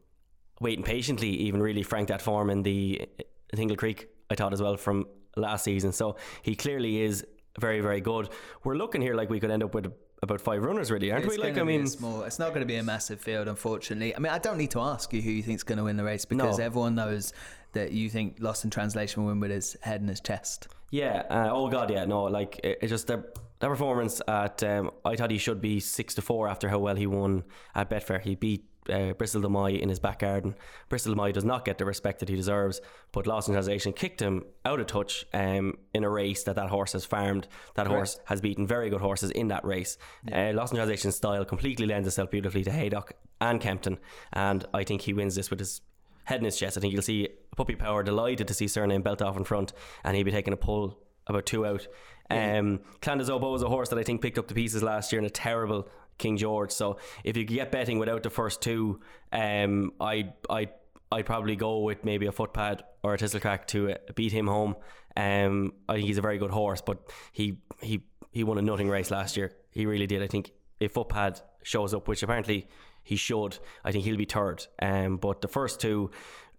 waiting patiently, even really Frank that form in the Tingle Creek, I thought as well from last season. So he clearly is very, very good. We're looking here like we could end up with about five runners, really, aren't It's we? Like, I mean, small. It's not going to be a massive field, unfortunately. I mean, I don't need to ask you who you think's going to win the race because No. everyone knows that you think Lost in Translation will win with his head and his chest. yeah. Uh, oh God, yeah. No, like it, it's just that that performance at. Um, I thought he should be six to four after how well he won at Betfair. He beat. Uh, Bristol de in his back garden. Bristol de does not get the respect that he deserves, but Lost in Translation kicked him out of touch um, in a race that that horse has farmed. That horse has beaten very good horses in that race. Uh, Lost in Translation style completely lends itself beautifully to Haydock and Kempton, and I think he wins this with his head in his chest. I think you'll see Robbie Power delighted to see Cyrname belt off in front, and he'll be taking a pull about two out. Um, Clan des Obeaux is a horse that I think picked up the pieces last year in a terrible King George. So if you get betting without the first two, um, I I I'd probably go with maybe a footpad or a Thistlecrack to uh, beat him home. Um, I think he's a very good horse, but he he he won a nutting race last year. He really did. I think if footpad shows up, which apparently he should, I think he'll be third. Um, but the first two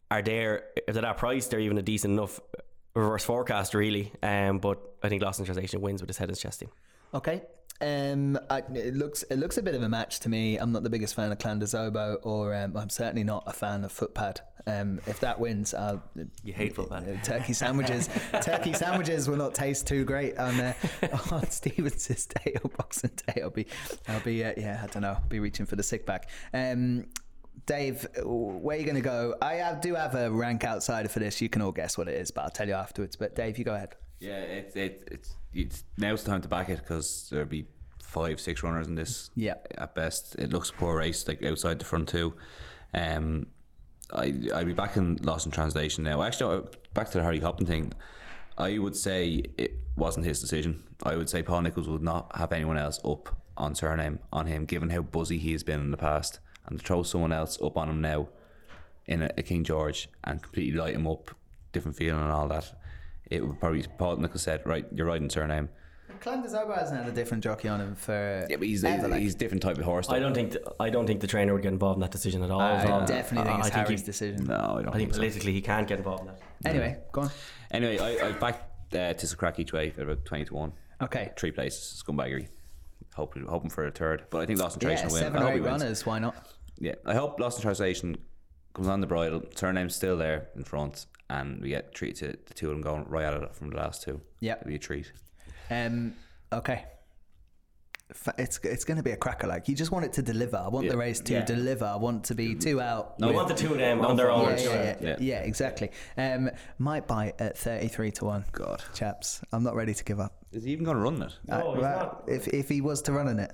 are there. If they're that price, they're even a decent enough reverse forecast, really. Um, but I think Lost in Translation wins with his head and chest in. Okay. Um, I, it looks it looks a bit of a match to me. I'm not the biggest fan of Clan des Obeaux, or um, I'm certainly not a fan of Footpad. Um, if that wins, I'll, You hate footpad. uh, turkey sandwiches. [laughs] turkey sandwiches will not taste too great on uh, [laughs] on Stevens's day or Boxing Day. I'll be, I'll be, uh, yeah, I don't know. I'll be reaching for the sick bag. Um, Dave, where are you going to go? I have, do have a rank outsider for this. You can all guess what it is, but I'll tell you afterwards. But Dave, you go ahead. Yeah, it's it, it's it's now's the time to back it because there'll be five, six runners in this. Yeah. at best, it looks a poor race like outside the front two. Um, I I'd be back in Lost in Translation now. Actually, back to the Harry Cobden thing. I would say it wasn't his decision. I would say Paul Nicholls would not have anyone else up on Cyrname on him, given how buzzy he has been in the past, and to throw someone else up on him now in a, a King George and completely light him up, different feeling and all that. It would probably Paul Nicholls said, right, you're riding Cyrname. Clandazobo hasn't had a different jockey on him for Yeah, but he's ever, he's, like. he's a different type of horse. I don't think th- I don't think the trainer would get involved in that decision at all. I at all. definitely think I, it's I Harry's he, decision. No, I don't I think think so. politically he can't get involved in that. Anyway, go on. Anyway, I, I backed uh, Thistlecrack each way at about 20 to 1. Okay. Three places, scumbaggery. Hoping, hoping for a third. But I think Lost in Yeah, Translation will win. seven I or hope he eight runners. Why not? Yeah, I hope Lost in Translation comes on the bridle. Cyrname's still there in front, and we get treated to the two of them going right at it from the last two. Yeah, It'll be a treat. Um. Okay. It's it's going to be a cracker. Like you just want it to deliver. I want Yeah. the race to Yeah. deliver. I want to be two out. You with- want the two of them on their own. yeah, yeah, yeah, yeah. yeah, exactly. Um, Might Bite at thirty-three to one. God. chaps, I'm not ready to give up. Is he even going to run it? No, he's right. If if he was to run in it,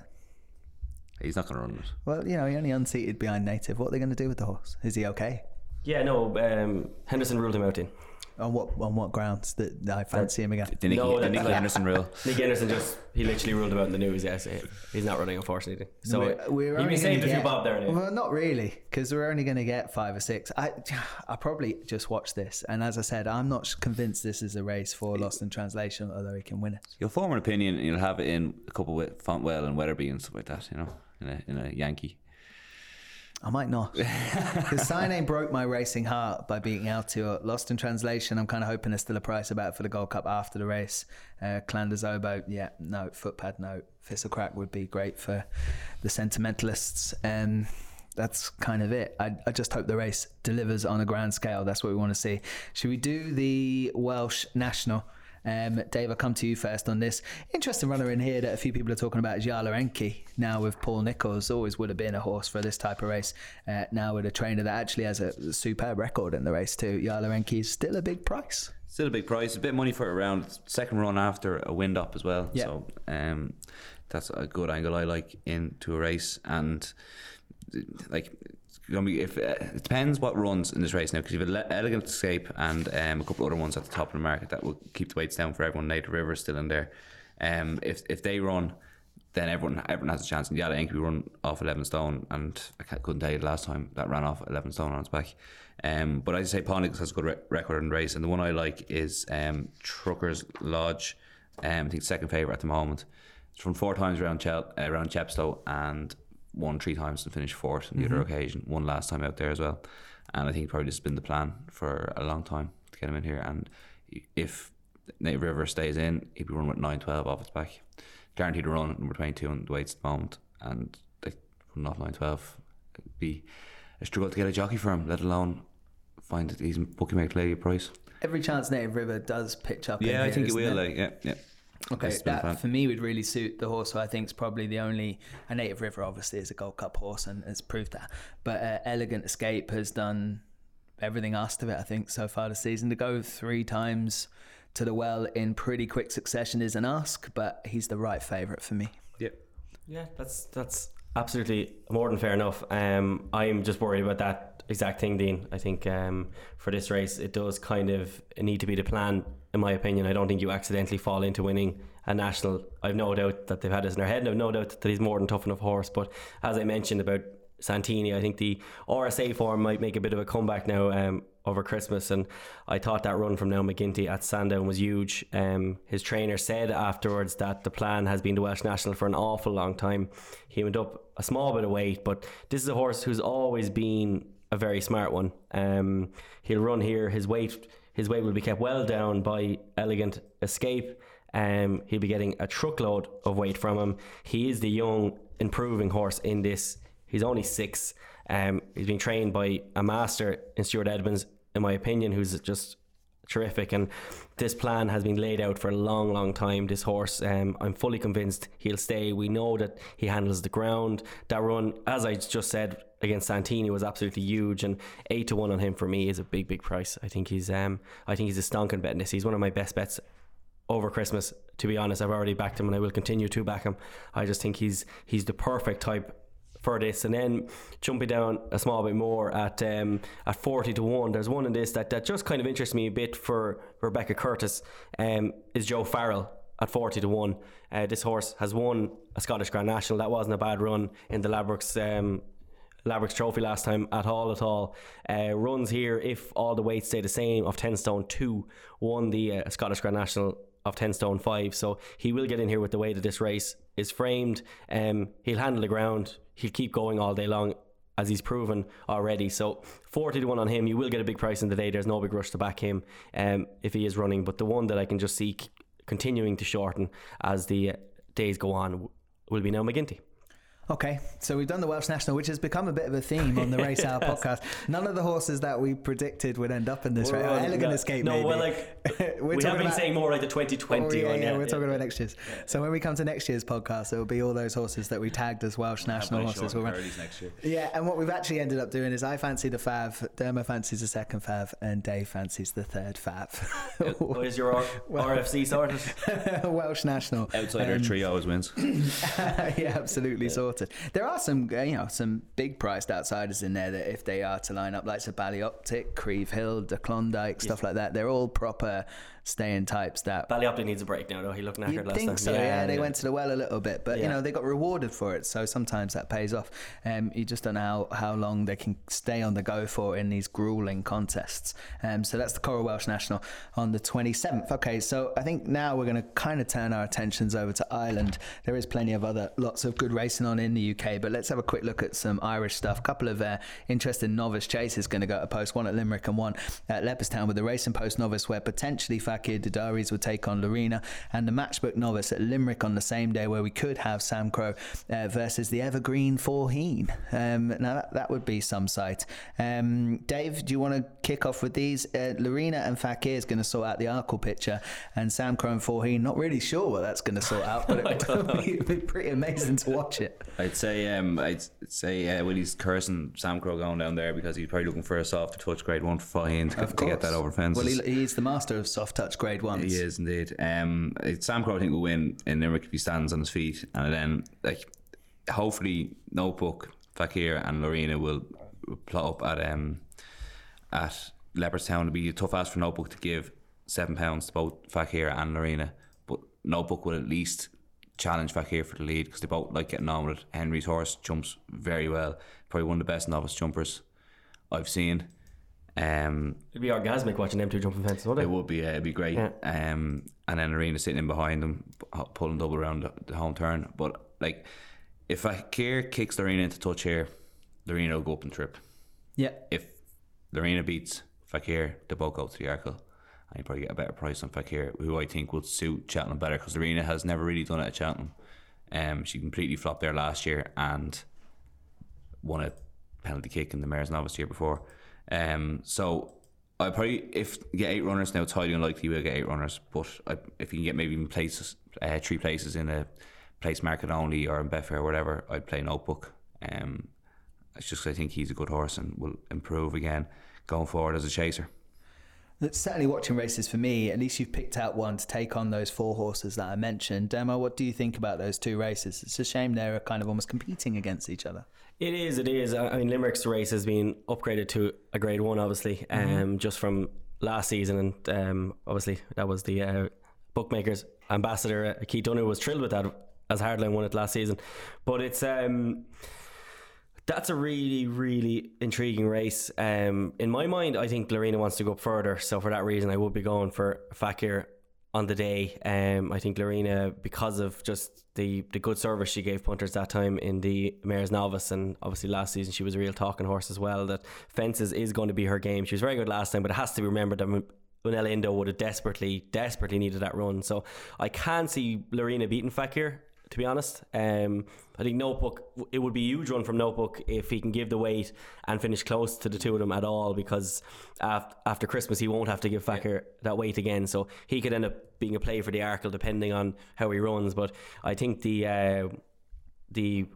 He's not going to run it. well, you know, he only unseated behind Native. What are they going to do with the horse? Is he okay? Yeah, no. Um, Henderson ruled him out in. On what on what grounds that I fancy him again? The Nicky, No, the Nicky Henderson rule. [laughs] Nick Henderson just he literally ruled him out in the news. Yes, he's not running unfortunately. So we're, we're he'd only be saved gonna if you bob there. Anyway. Well, not really, because we're only going to get five or six. I, [sighs] I probably just watch this, and as I said, I'm not convinced this is a race for Lost in Translation, although he can win it. You'll form an opinion and you'll have it in a couple with Fontwell and Weatherby and stuff like that, you know, in a, in a Yankee. I might not. [laughs] Because Sine broke my racing heart by beating Altior. Lost in translation. I'm kind of hoping there's still a price about for the Gold Cup after the race. Uh, Clan des Obeaux, yeah, no. Footpad, no. Thistlecrack would be great for the sentimentalists. Um, that's kind of it. I, I just hope the race delivers on a grand scale. That's what we want to see. Should we do the Welsh National? Um, Dave, I'll come to you first on this. Interesting runner in here that a few people are talking about is Yala Enki. Now with Paul Nicholls. always would have been a horse for this type of race. Uh, now with a trainer that actually has a superb record in the race too. Yala Enki is still a big price. Still a big price. A bit of money for it around second run after a wind up as well. Yeah. So um, that's a good angle I like into a race and like. It's gonna be- If uh, it depends what runs in this race now, because you've an elegant escape and um, a couple other ones at the top of the market that will keep the weights down for everyone. Native River is still in there. Um, if if they run, then everyone everyone has a chance. And Yala Enki run off eleven stone, and I couldn't tell you the last time that ran off eleven stone on its back. Um, but I say Ponics has a good re- record in the race, and the one I like is um, Truckers Lodge. Um, I think second favourite at the moment. It's run four times around Chel- around Chepstow and won three times and finished fourth on the other mm-hmm. occasion. One last time out there as well. And I think probably this has been the plan for a long time to get him in here. And if Native River stays in, he'd be running with 9 12 off its back. Guaranteed to run at number 22 on the weights at the moment. And like, running off 9 12 it'd be a struggle to get a jockey for him, let alone find that he's bookmaker lady a price. Every chance Native River does pitch up. in Yeah, I think it isn't will. Like, yeah, yeah. Okay, That's been that fun. for me would really suit the horse who I think is probably the only. A Native River obviously is a Gold Cup horse and has proved that. But uh, Elegant Escape has done everything asked of it, I think, so far this season. To go three times to the well in pretty quick succession is an ask, but he's the right favourite for me. Yeah. Yeah, that's that's absolutely more than fair enough. Um, I'm just worried about that exact thing, Dean. I think um, for this race, it does kind of need to be the plan, in my opinion. I don't think you accidentally fall into winning a national. I've no doubt that they've had this in their head, and I've no doubt that he's more than tough enough horse. But as I mentioned about Santini, I think the RSA form might make a bit of a comeback now um, over Christmas. And I thought that run from now McGinty at Sandown was huge. Um, his trainer said afterwards that the plan has been the Welsh National for an awful long time. He went up a small bit of weight, but this is a horse who's always been a very smart one. Um, he'll run here. His weight, his weight will be kept well down by Elegant Escape. Um, he'll be getting a truckload of weight from him. He is the young, improving horse in this. He's only six. Um, he's been trained by a master in Stuart Edmunds, in my opinion, who's just terrific. And this plan has been laid out for a long, long time. This horse, um, I'm fully convinced he'll stay. We know that he handles the ground. That run, as I just said against Santini, was absolutely huge. And eight to one on him for me is a big, big price. I think he's, um, I think he's a stonking bet in this. He's one of my best bets over Christmas. To be honest, I've already backed him, and I will continue to back him. I just think he's he's the perfect type for this. And then jumping down a small bit more at um, at forty to one, there's one in this that, that just kind of interests me a bit for Rebecca Curtis. Um, is Joe Farrell at forty to one? Uh, this horse has won a Scottish Grand National. That wasn't a bad run in the Ladbrokes. Um, Ladbrokes Trophy last time at all at all. Uh, runs here if all the weights stay the same of 10 stone 2 won the uh, Scottish Grand National of 10 stone 5 so he will get in here with the way that this race is framed um, he'll handle the ground he'll keep going all day long as he's proven already. So 40 to 1 on him. You will get a big price in the day. There's no big rush to back him um, if he is running. But the one that I can just see continuing to shorten as the days go on will be now McGinty Okay, so we've done the Welsh National, which has become a bit of a theme on the [laughs] Race Hour podcast. None of the horses that we predicted would end up in this race. Well, Elegant no, Escape, no maybe. well like [laughs] We're we have talking been about- saying more like the 2020 Oh, yeah, one yeah, yeah, we're talking about next year's. So when we come to next year's podcast, it will be all those horses that we tagged as Welsh national horses. We'll run- next year. Yeah, and what we've actually ended up doing is I fancy the Fav, Dermo fancies the second Fav, and Dave fancies the third Fav. [laughs] What is your R- RFC sorted? Welsh national. Outsider Um, three always wins. yeah, absolutely sorted. There are some, uh, you know, some big priced outsiders in there that if they are to line up, like Sabali Optic, Crievehill, the Klondike, stuff like that, they're all proper staying types that Ballyoptic needs a break now, though. He looked knackered last think time. so, yeah, They went to the well a little bit, but you know they got rewarded for it. So sometimes that pays off. Um, you just don't know how, how long they can stay on the go for in these grueling contests. Um, so that's the Coral Welsh National on the 27th. Okay, so I think now we're going to kind of turn our attentions over to Ireland. There is plenty of other lots of good racing on in the UK. But let's have a quick look at some Irish stuff. A couple of uh, interesting novice chases going to go to post. One at Limerick and one at Leopardstown with the Racing Post novice, where potentially Fakir D'Oudairies would take on Laurina, and the Matchbook novice at Limerick on the same day, where we could have Samcro uh, versus the Evergreen Faugheen. Um, now that, that would be some sight. Um, Dave, do you want to kick off with these? Uh, Laurina and Fakir is going to sort out the Arkle picture, and Samcro and Faugheen, not really sure what that's going to sort out, but it [laughs] would [laughs] be, be pretty amazing to watch it. I'd say um, I'd say uh, Willie's cursing Samcro going down there because he's probably looking for a soft touch grade one for Faugheen to, to get that course. over fences. Well, he, he's the master of soft touch grade ones. He is indeed. Um, Samcro, I think, will win in Limerick if he stands on his feet, and then like hopefully Notebook, Fakir, and Laurina will, will plot up at um at Leopardstown. It'll be a tough ask for Notebook to give seven pounds to both Fakir and Laurina, but Notebook will at least challenge Fakir for the lead because they both like getting on with it. Henry's horse jumps very well, probably one of the best novice jumpers I've seen. Um, It'd be orgasmic watching them two jumping fences, wouldn't it it? would be, uh, it'd be great. Yeah. Um, and then Laurina sitting in behind them, pulling double around the, the home turn. But like, if Fakir kicks Laurina into touch here, Laurina will go up and trip. Yeah. If Laurina beats Fakir, they both go to the Arkle. And you probably get a better price on Fakir, who I think would suit Cheltenham better because Laurina has never really done it at Cheltenham. Um, she completely flopped there last year and won a penalty kick in the Mayor's Novice year before. Um, so I probably if get eight runners now, it's highly unlikely we'll get eight runners. But I, if you can get maybe even places, uh, three places in a place market only or in Betfair or whatever, I'd play Notebook. Um, it's just I think he's a good horse and will improve again going forward as a chaser. That's certainly watching races for me. At least you've picked out one to take on those four horses that I mentioned. Demo, what do you think about those two races? It's a shame they're kind of almost competing against each other. It is, it is. I mean, Limerick's race has been upgraded to a grade one, obviously, um, just from last season. And um, obviously, that was the uh, bookmakers ambassador, uh, Keith Dunner, was thrilled with that as Hardline won it last season. But it's. Um, that's a really, really intriguing race. Um, in my mind, I think Laurina wants to go further. So for that reason, I would be going for Fakir on the day. Um, I think Laurina, because of just the, the good service she gave punters that time in the Mayor's Novice, and obviously last season she was a real talking horse as well, that fences is going to be her game. She was very good last time, but it has to be remembered that Unella Indo would have desperately, desperately needed that run. So I can see Laurina beating Fakir to be honest. Um, I think Notebook, it would be a huge run from Notebook if he can give the weight and finish close to the two of them at all because after, Christmas he won't have to give Fakir that weight again. So he could end up being a play for the Arkle depending on how he runs. But I think the uh, the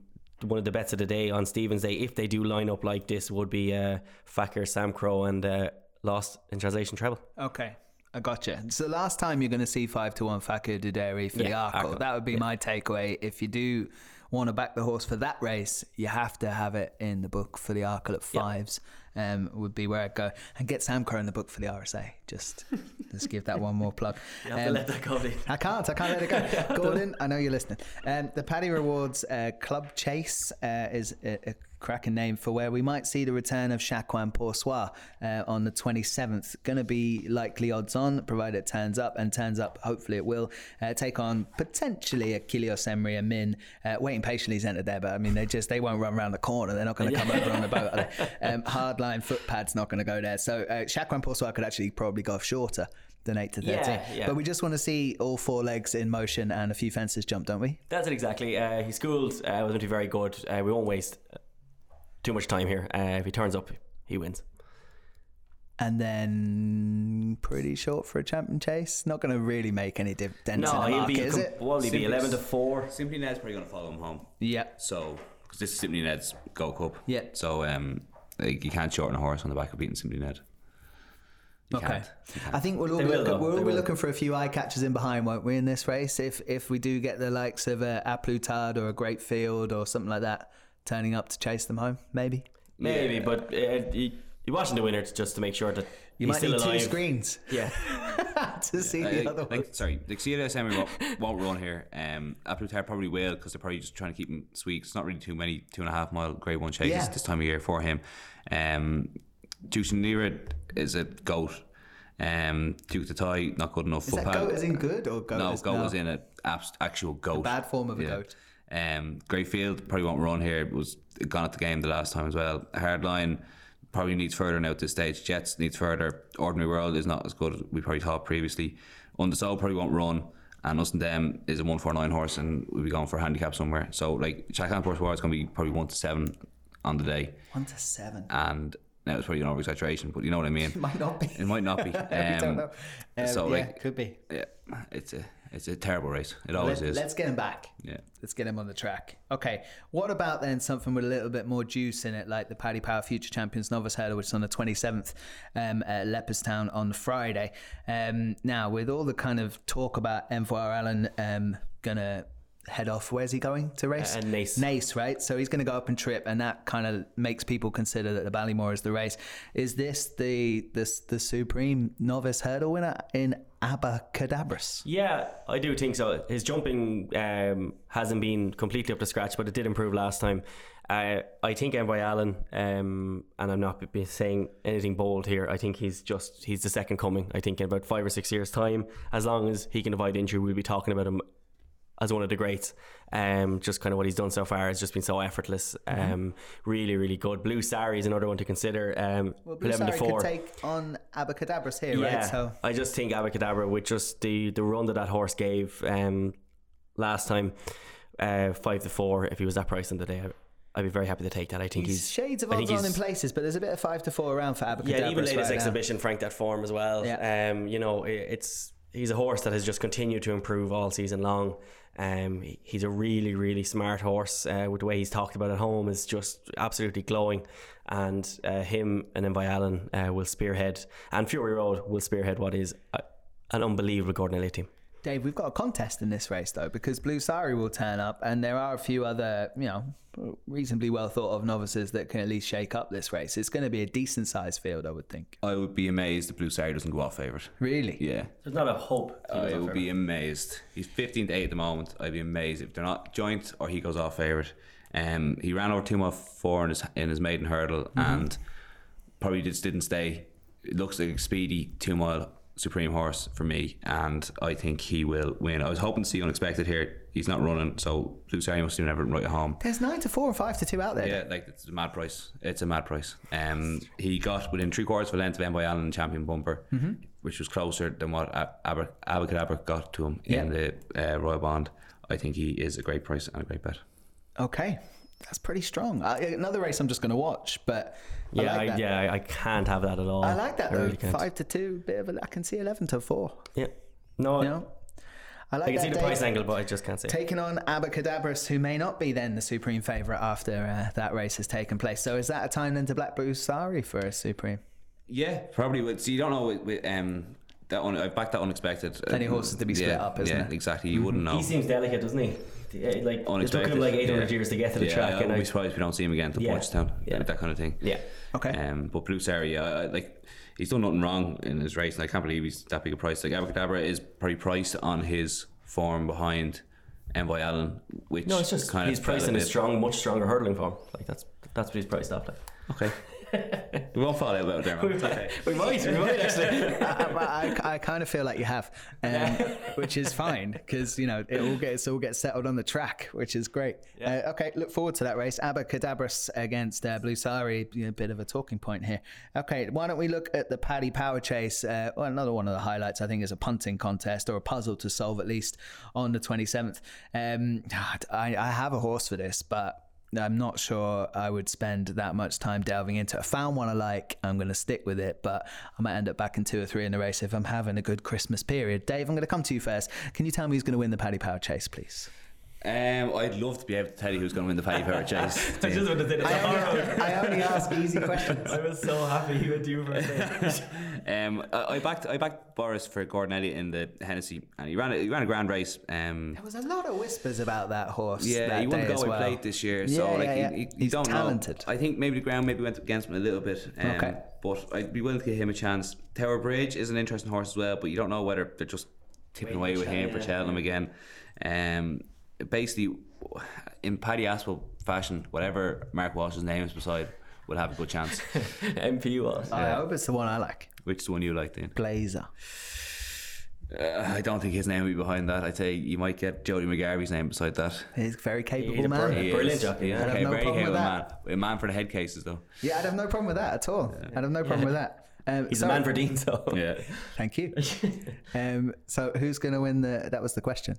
one of the bets of the day on Stevens Day, if they do line up like this, would be uh, Fakir, Samcro, and uh, Lost in Translation Treble. Okay. I gotcha. It's the last time you're going to see five to one Fakir D'Oudairies for Yeah, the Arkle. Arkle. That would be my takeaway. If you do want to back the horse for that race, you have to have it in the book for the Arkle at fives. Um, would be where I'd go and get Samcro in the book for the RSA. Just, [laughs] just give that one more plug. You have to Um, let that go. I can't. I can't let it go. [laughs] Gordon, I know you're listening. Um, the Paddy Rewards uh, Club Chase uh, is a, a cracking name for where we might see the return of Chacun Pour Soi uh, on the 27th. Going to be likely odds on, provided it turns up, and turns up, hopefully it will, uh, take on potentially a Cilaos Emery, a Min. Uh, waiting patiently, he's entered there, but I mean, they just they won't run around the corner. They're not going to come over on the boat. Are they? [laughs] Um, hardline footpad's not going to go there. So uh, Chacun Pour Soi could actually probably go off shorter. Than 8 to 13. Yeah, yeah. But we just want to see all four legs in motion and a few fences jump, don't we? That's it exactly. Uh, he schooled uh, was going to be very good. Uh, we won't waste uh, too much time here. Uh, if he turns up, he wins. And then pretty short for a champion chase. Not going to really make any div- dents No, in the he'll market, be is com- it? what will be? Eleven to four. Simply Ned's probably going to follow him home. Yeah. So, because this is Simply Ned's Gold Cup. Yeah. So, um, like, you can't shorten a horse on the back of beating Simply Ned. You Okay. can't. Can't. I think we'll all They be will, looking, we'll all be looking for a few eye catchers in behind, won't we, in this race? If if we do get the likes of uh, a Aplutard or a Great Field or something like that turning up to chase them home, maybe. Maybe, Yeah. but uh, you, you're watching the winner just to make sure that You he's might still need alive. two screens Yeah, [laughs] [laughs] to see Uh, the like, other one. like, sorry, like Cilaos Emery won't, [laughs] won't run here. Um, A Plus Tard probably will because they're probably just trying to keep him sweet. It's not really too many two and a half mile grade one chases Yeah. this time of year for him. Um, Jushin Lira is a goat. Um, Duke the tie not good enough. Is that goat as in good or goat no, as goat no? was in an abs- actual goat. bad form of a Yeah. goat. Um, great field, probably won't run here. It Was gone at the game the last time as well. Hardline probably needs further now at this stage. Jets needs further. Ordinary World is not as good as we probably thought previously. Undersold probably won't run. And us and them is a one four nine horse, and we'll be going for a handicap somewhere. So like Chacan Horse War is going to be probably one to seven on the day, One to seven. and now it's probably an over exaggeration, but you know what I mean. It [laughs] might not be. It might not be. [laughs] Um, don't know. Um, so, yeah, like- could be. Yeah, it's a it's a terrible race. It always Let, is. Let's get him back. Yeah. Let's get him on the track. Okay. What about then something with a little bit more juice in it, like the Paddy Power Future Champions Novice Hurdle, which is on the 27th um, at Leopardstown on Friday. Um, now, with all the kind of talk about Envoy Allen um, going to head off, where's he going to race? Uh, Naas. Nace, right? So he's going to go up and trip, and that kind of makes people consider that the Ballymore is the race. Is this the this the supreme novice hurdle winner in Abacadabras? Yeah, I do think so. His jumping um, hasn't been completely up to scratch, but it did improve last time. Uh, I think Envoy Allen, um, and I'm not be saying anything bold here. I think he's just he's the second coming. I think in about five or six years' time, as long as he can avoid injury, we'll be talking about him as one of the greats. Um, just kind of what he's done so far has just been so effortless. Um, really, really good. Blue Sari is another one to consider. Um, Well, eleven to four. could take on Abacadabras here, Yeah, right? So I just think Abacadabra with just the the run that that horse gave um, last time, uh, five to four. If he was that price on the day, I, I'd be very happy to take that. I think he's, he's, shades of odds on in places, but there's a bit of five to four around for Abacadabras. Yeah, even latest right exhibition, Frank that form as well. Yeah. Um, you know, i- it's he's a horse that has just continued to improve all season long. Um, he- he's a really, really smart horse. Uh, with the way he's talked about at home is just absolutely glowing. And uh, him and Envoy Allen uh, will spearhead, and Fury Road will spearhead what is a, an unbelievable Gordon Elliott team. Dave, we've got a contest in this race though, because Blue Sari will turn up, and there are a few other, you know, reasonably well thought of novices that can at least shake up this race. It's going to be a decent sized field, I would think. I would be amazed if Blue Sari doesn't go off favourite. Really? Yeah. There's not a hope. I would be amazed. He's 15 to 8 at the moment. I'd be amazed if they're not joint or he goes off favourite. Um, he ran over two mile four in his in his maiden hurdle and probably just didn't stay. It looks like a speedy two mile supreme horse for me, and I think he will win. I was hoping to see unexpected here. He's not running, so Blue Sari must do everything right at home. There's nine to four and five to two out there. Yeah, like it's a mad price. It's a mad price. Um, he got within three quarters of a length of Envoy Allen champion bumper, which was closer than what Ab- Aber- Abacadabra got to him in the uh, Royal Bond. I think he is a great price and a great bet. Okay. That's pretty strong. Uh, another race I'm just going to watch, but I Yeah, like I, that. yeah, I- I can't have that at all. I like that I though. really. Five to two, bit of a. I can see eleven to four. Yeah, no, You know, I like I can that. see the Dave. price angle, but I just can't say. it. Taking on Abacadabras, who may not be then the supreme favourite after uh, that race has taken place. So is that a time then to Black Blue Sari for a supreme? Yeah, probably. Would. So you don't know with, with um that one. I backed that unexpected. Plenty Uh, horses to be split yeah, up, isn't yeah, it? Mm-hmm. exactly. You wouldn't know. He seems delicate, doesn't he? Yeah, Like it took him like 800 yeah. years to get to the yeah, track, I and would be surprised if we don't see him again to Yeah, Portstown. yeah. that kind of thing. yeah, Okay. Um, but Blue Sari, yeah, I- like he's done nothing wrong in his race, and I can't believe he's that big a price. Like Abacadabra is probably priced on his form behind Envoy Allen, which no, it's just kind he's of priced in a a strong, much stronger hurdling form. Like that's that's what he's priced off. Like. Okay, [laughs] we won't fall out about it, Dermot. It's okay. we might, we might actually. [laughs] I, I, I kind of feel like you have, um, [laughs] which is fine because you know it all gets all gets settled on the track, which is great. Uh, okay, look forward to that race. Abacadabras against uh, Blue Sari, you know, a bit of a talking point here. Okay, why don't we look at the Paddy Power Chase? Uh, well, another one of the highlights, I think, is a punting contest or a puzzle to solve at least on the twenty seventh. Um, I, I have a horse for this, but. I'm not sure I would spend that much time delving into. I found one I like. I'm going to stick with it, but I might end up back in two or three in the race if I'm having a good Christmas period. Dave, I'm going to come to you first. Can you tell me who's going to win the Paddy Power Chase, please? Um, I'd love to be able to tell you who's going to win the Paddy Power Chase. [laughs] I just want to say it's I a only, horror. I only ask easy questions. [laughs] I was so happy you went you first. Um, I, I backed I backed Borice for Gordon Elliott in the Hennessy, and he ran a, he ran a grand race. Um, There was a lot of whispers about that horse. yeah, that he won the as Galway well. plate this year, Yeah, so like yeah, yeah. he, he, He's don't talented. know. I think maybe the ground maybe went against him a little bit. Um, Okay. but I'd be willing to give him a chance. Tower Bridge is an interesting horse as well, but you don't know whether they're just tipping away with him for Cheltenham again. Um, basically, in Paddy Aspel fashion, whatever Mark Walsh's name is beside, will have a good chance. [laughs] MP was. I hope it's the one I like. Which is the one you like then? Blazer. Uh, I don't think his name will be behind that. I'd say you might get Jody McGarvey's name beside that. He's a very capable He's a man. brilliant- brilliant jockey, yeah. I'd have Okay, no very problem with capable that. man. A man for the head cases, though. Yeah, I'd have no problem with that at all. I'd have no problem with that. Um, He's so- a man for Dean, so Yeah. Thank you. [laughs] um, so who's going to win the? That was the question.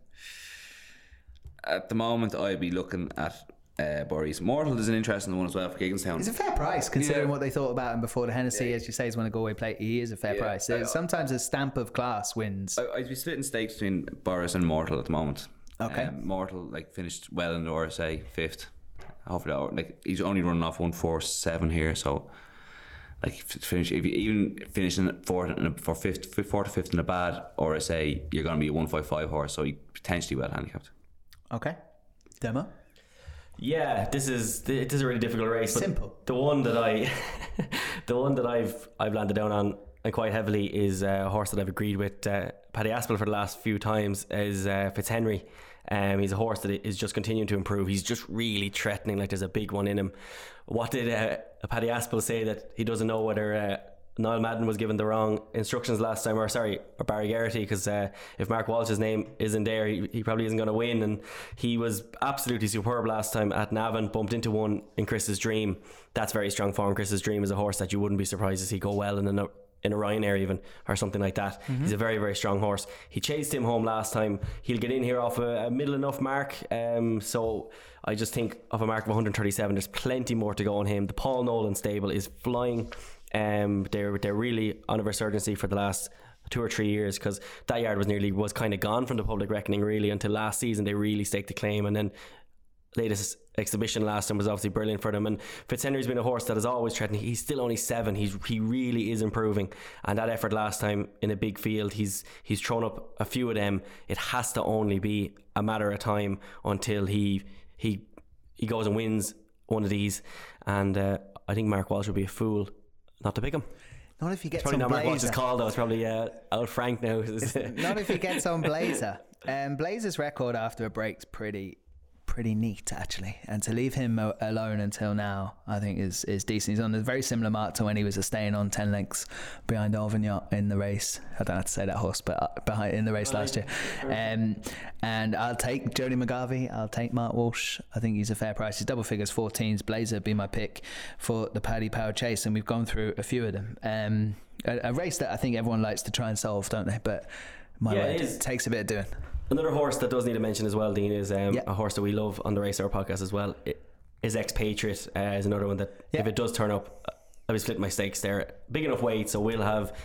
At the moment, I'd be looking at uh, Borice. Mortal is an interesting one as well for Gigginstown. It's a fair price considering Yeah. what they thought about him before the Hennessy. As you say, he's won a Galway plate. He is a fair Yeah. price. I- Sometimes a stamp of class wins. I- I'd be splitting stakes between Borice and Mortal at the moment. Okay. Um, Mortal like finished well in the RSA fifth. Hopefully, like he's only running off one four seven here, so like if finish if you even finishing fourth in a, for fifth, fourth or fifth in a bad RSA, you're going to be a one five five horse, so you potentially well handicapped. Okay. Demo. Yeah, this is it is a really difficult race. but Simple. The one that I, [laughs] the one that I've I've landed down on and quite heavily is uh, a horse that I've agreed with uh, Paddy Aspel for the last few times is uh, Fitzhenry. Um, he's a horse that is just continuing to improve. He's just really threatening, like there's a big one in him. What did uh, Paddy Aspel say that he doesn't know whether uh, Niall Madden was given the wrong instructions last time, or sorry, or Barry Geraghty, because uh, if Mark Walsh's name isn't there, he, he probably isn't going to win. And he was absolutely superb last time at Navan, bumped into one in Chris's Dream. That's very strong form. Chris's Dream is a horse that you wouldn't be surprised to see go well in an in a Ryanair even or something like that. He's a very very strong horse. He chased him home last time. He'll get in here off a, a middle enough mark. Um, so I just think of a mark of 137. There's plenty more to go on him. The Paul Nolan stable is flying. Um, they're they're really on a resurgency for the last two or three years because that yard was nearly was kind of gone from the public reckoning really until last season they really staked a claim and then latest exhibition last time was obviously brilliant for them. And Fitzhenry's been a horse that is always threatening. He's still only seven. He's he really is improving. And that effort last time in a big field, he's he's thrown up a few of them. It has to only be a matter of time until he he he goes and wins one of these. And uh, I think Mark Walsh would be a fool not to pick him. Not if you get Probably some not Mark Walsh's blazer. call though. It's probably uh, out Frank now. Not if he gets on Blazer. [laughs] Um, Blazer's record after a break's pretty pretty neat actually, and to leave him alone until now, I think is is decent. He's on a very similar mark to when he was staying on ten lengths behind Auvergnat in the race. I don't have to say that horse, but uh, behind in the race last year. Um, and I'll take Jody McGarvey. I'll take Mark Walsh. I think he's a fair price. He's double figures, 14s. Blazer be my pick for the Paddy Power Chase, and we've gone through a few of them. Um, a, a race that I think everyone likes to try and solve, don't they? But my Yeah, word, it takes a bit of doing. Another horse that does need to mention as well, Dean, is um, Yeah. a horse that we love on the Race Hour podcast as well. It is Ex Patriot uh, is another one that Yeah. if it does turn up, I'll be splitting my stakes there. Big enough weight, so we'll have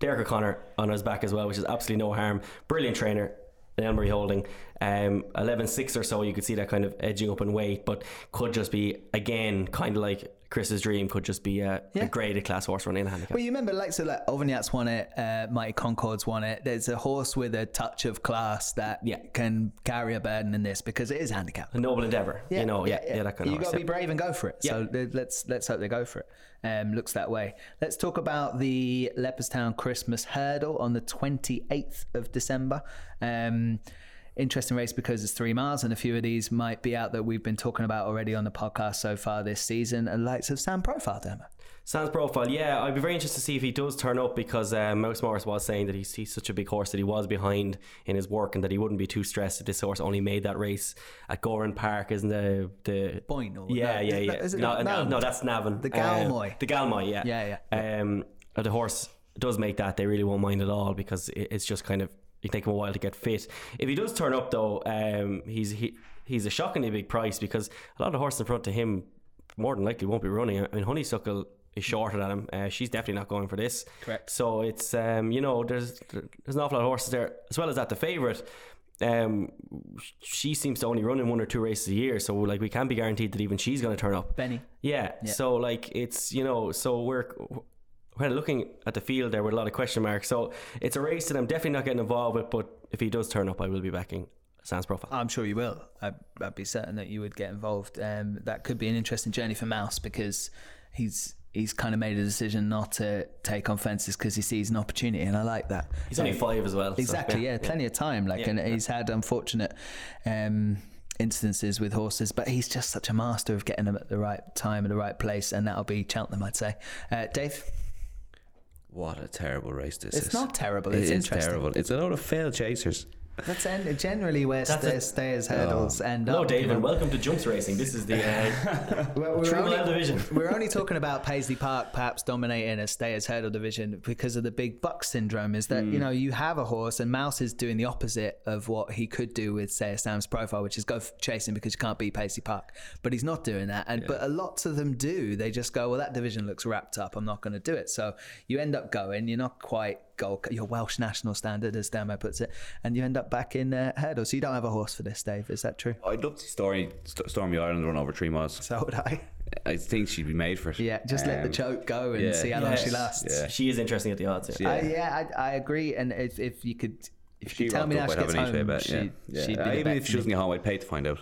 Derek O'Connor on his back as well, which is absolutely no harm. Brilliant trainer. Ellmarie Holden, um, 11.6 or so, you could see that kind of edging up in weight, but could just be, again, kind of like Chris's Dream, could just be a, Yeah. a graded class horse running in a handicap. Well, you remember, like, so like Auvergnat's won it, uh, Mighty Concord's won it. There's a horse with a touch of class that Yeah. can carry a burden in this because it is handicapped. a noble endeavour, you know, yeah, yeah, that kind of you horse. got to be brave and go for it. So Yeah. let's let's hope they go for it. Um, looks that way. Let's talk about the Leopardstown Christmas Hurdle on the 28th of December. Um, interesting race because it's three miles, and a few of these might be out that we've been talking about already on the podcast so far this season. And likes of Sams Profile, Dermot. Sams Profile, yeah, I'd be very interested to see if he does turn up because uh, Mouse Morris was saying that he's, he's such a big horse that he was behind in his work and that he wouldn't be too stressed if this horse only made that race at Gowran Park, isn't the the Boyne yeah no, yeah yeah that- no, no no. that's Navan. The Uh, Galmoy. the Galmoy yeah Yeah, yeah um uh, the horse does make that they really won't mind at all because it's just kind of it take him a while to get fit if he does turn up though um he's he, he's a shockingly big price because a lot of horses in front of him more than likely won't be running. I mean, Honeysuckle is shorter than him. Uh, she's definitely not going for this. Correct. So it's um, you know there's there's an awful lot of horses there as well as that the favourite. Um, she seems to only run in one or two races a year, so like we can't be guaranteed that even she's going to turn up. Benny. Yeah, So like it's you know so we're kind of looking at the field there with a lot of question marks. So it's a race that I'm definitely not getting involved with. But if he does turn up, I will be backing Sams Profile. I'm sure you will. I'd, I'd be certain that you would get involved. Um, that could be an interesting journey for Mouse because he's he's kind of made a decision not to take on fences because he sees an opportunity, and I like that. He's only five as well. so, Exactly. yeah, plenty of time. Like, Yeah, and yeah. he's had unfortunate um, instances with horses, but he's just such a master of getting them at the right time, at the right place, and that'll be Cheltenham, I'd say. Uh, Dave. What a terrible race this It's is. It's not terrible, It it's is terrible. It's a load of failed chasers. That's en- generally where That's stay, a- stayers hurdles end Hello, up. Dave, you know. welcome to Jumps Racing. This is the uh, [laughs] Well, we're Three only, mile division. [laughs] we're only talking about Paisley Park perhaps dominating a stayers hurdle division because of the big buck syndrome. Is that Hmm. you know you have a horse and Mouse is doing the opposite of what he could do with say a Sam's profile, which is go f- chasing because you can't beat Paisley Park. But he's not doing that, and but a lot of them do. They just go, well, that division looks wrapped up. I'm not going to do it. So you end up going. You're not quite gold, your Welsh national standard, as Damo puts it, and you end up back in uh, hurdle. So you don't have a horse for this, Dave. Is that true? I'd love to see Stormy, St- Stormy Ireland run over three miles. So would I. I think she'd be made for it. Yeah, just let the Um, choke go and yeah. see how long Yes. she lasts. Yeah. she is interesting at the odds. Yeah. I, yeah, I, I agree. And if, if you could, if She you could tell me now rocked she up, gets I'd have an each way home, bet, she, yeah. Yeah. she'd be Uh, the even if for she me. doesn't get home, I'd pay to find out.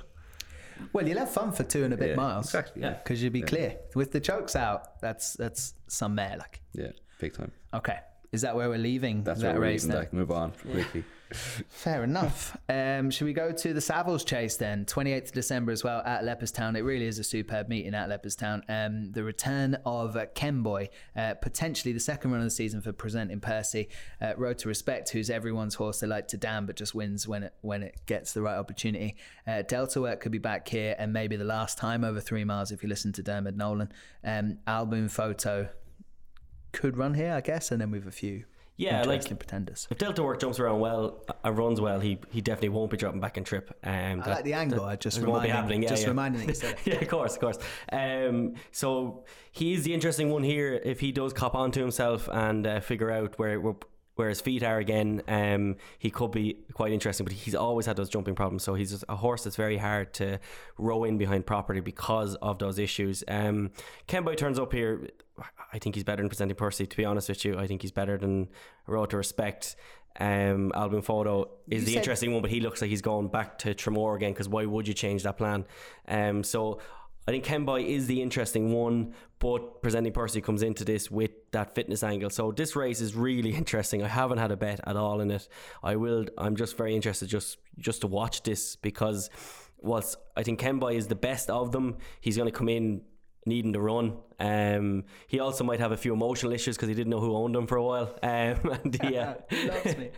Well, you'll have fun for two and a bit Yeah, miles. exactly, yeah. Because you'd be clear with the chokes out. That's that's some mare. Like, Yeah, big time. okay, is that where we're leaving That's that what we're race? leaving. Like, move on quickly. Fair enough. Um, should we go to the Savills Chase then? 28th December as well at Leopardstown. It really is a superb meeting at Leopardstown. Um, the return of uh, Kemboy, uh, potentially the second run of the season for presenting Percy. Uh, Road to Respect, who's everyone's horse they like to damn, but just wins when it when it gets the right opportunity. Uh, Delta Work could be back here, and maybe the last time over three miles if you listen to Dermot Nolan. Um, Al Boum Photo could run here, I guess, and then have a few Yeah, like- pretenders. If Delta Work jumps around well and runs well, he he definitely won't be dropping back in trip. Um, I like the angle. that- I just won't be happening. Yeah, just yeah. reminding that it. yeah, of course, of course. Um, so he's the interesting one here. If he does cop onto himself and uh, figure out where, where where his feet are again, um, he could be quite interesting. But he's always had those jumping problems. So he's a horse that's very hard to row in behind properly because of those issues. Um, Kemboy turns up here. I think he's better than presenting Percy. To be honest with you, I think he's better than Road to Respect. Um, Al Boum Photo is You the said- interesting one, but he looks like he's going back to Tramore again. Because why would you change that plan? Um, so I think Kemboy is the interesting one, but presenting Percy comes into this with that fitness angle. So this race is really [laughs] interesting. I haven't had a bet at all in it. I will. I'm just very interested just just to watch this because whilst I think Kemboy is the best of them, he's going to come in needing to run. Um, he also might have a few emotional issues because he didn't know who owned him for a while. [laughs] Um, and [laughs] yeah, He loves me.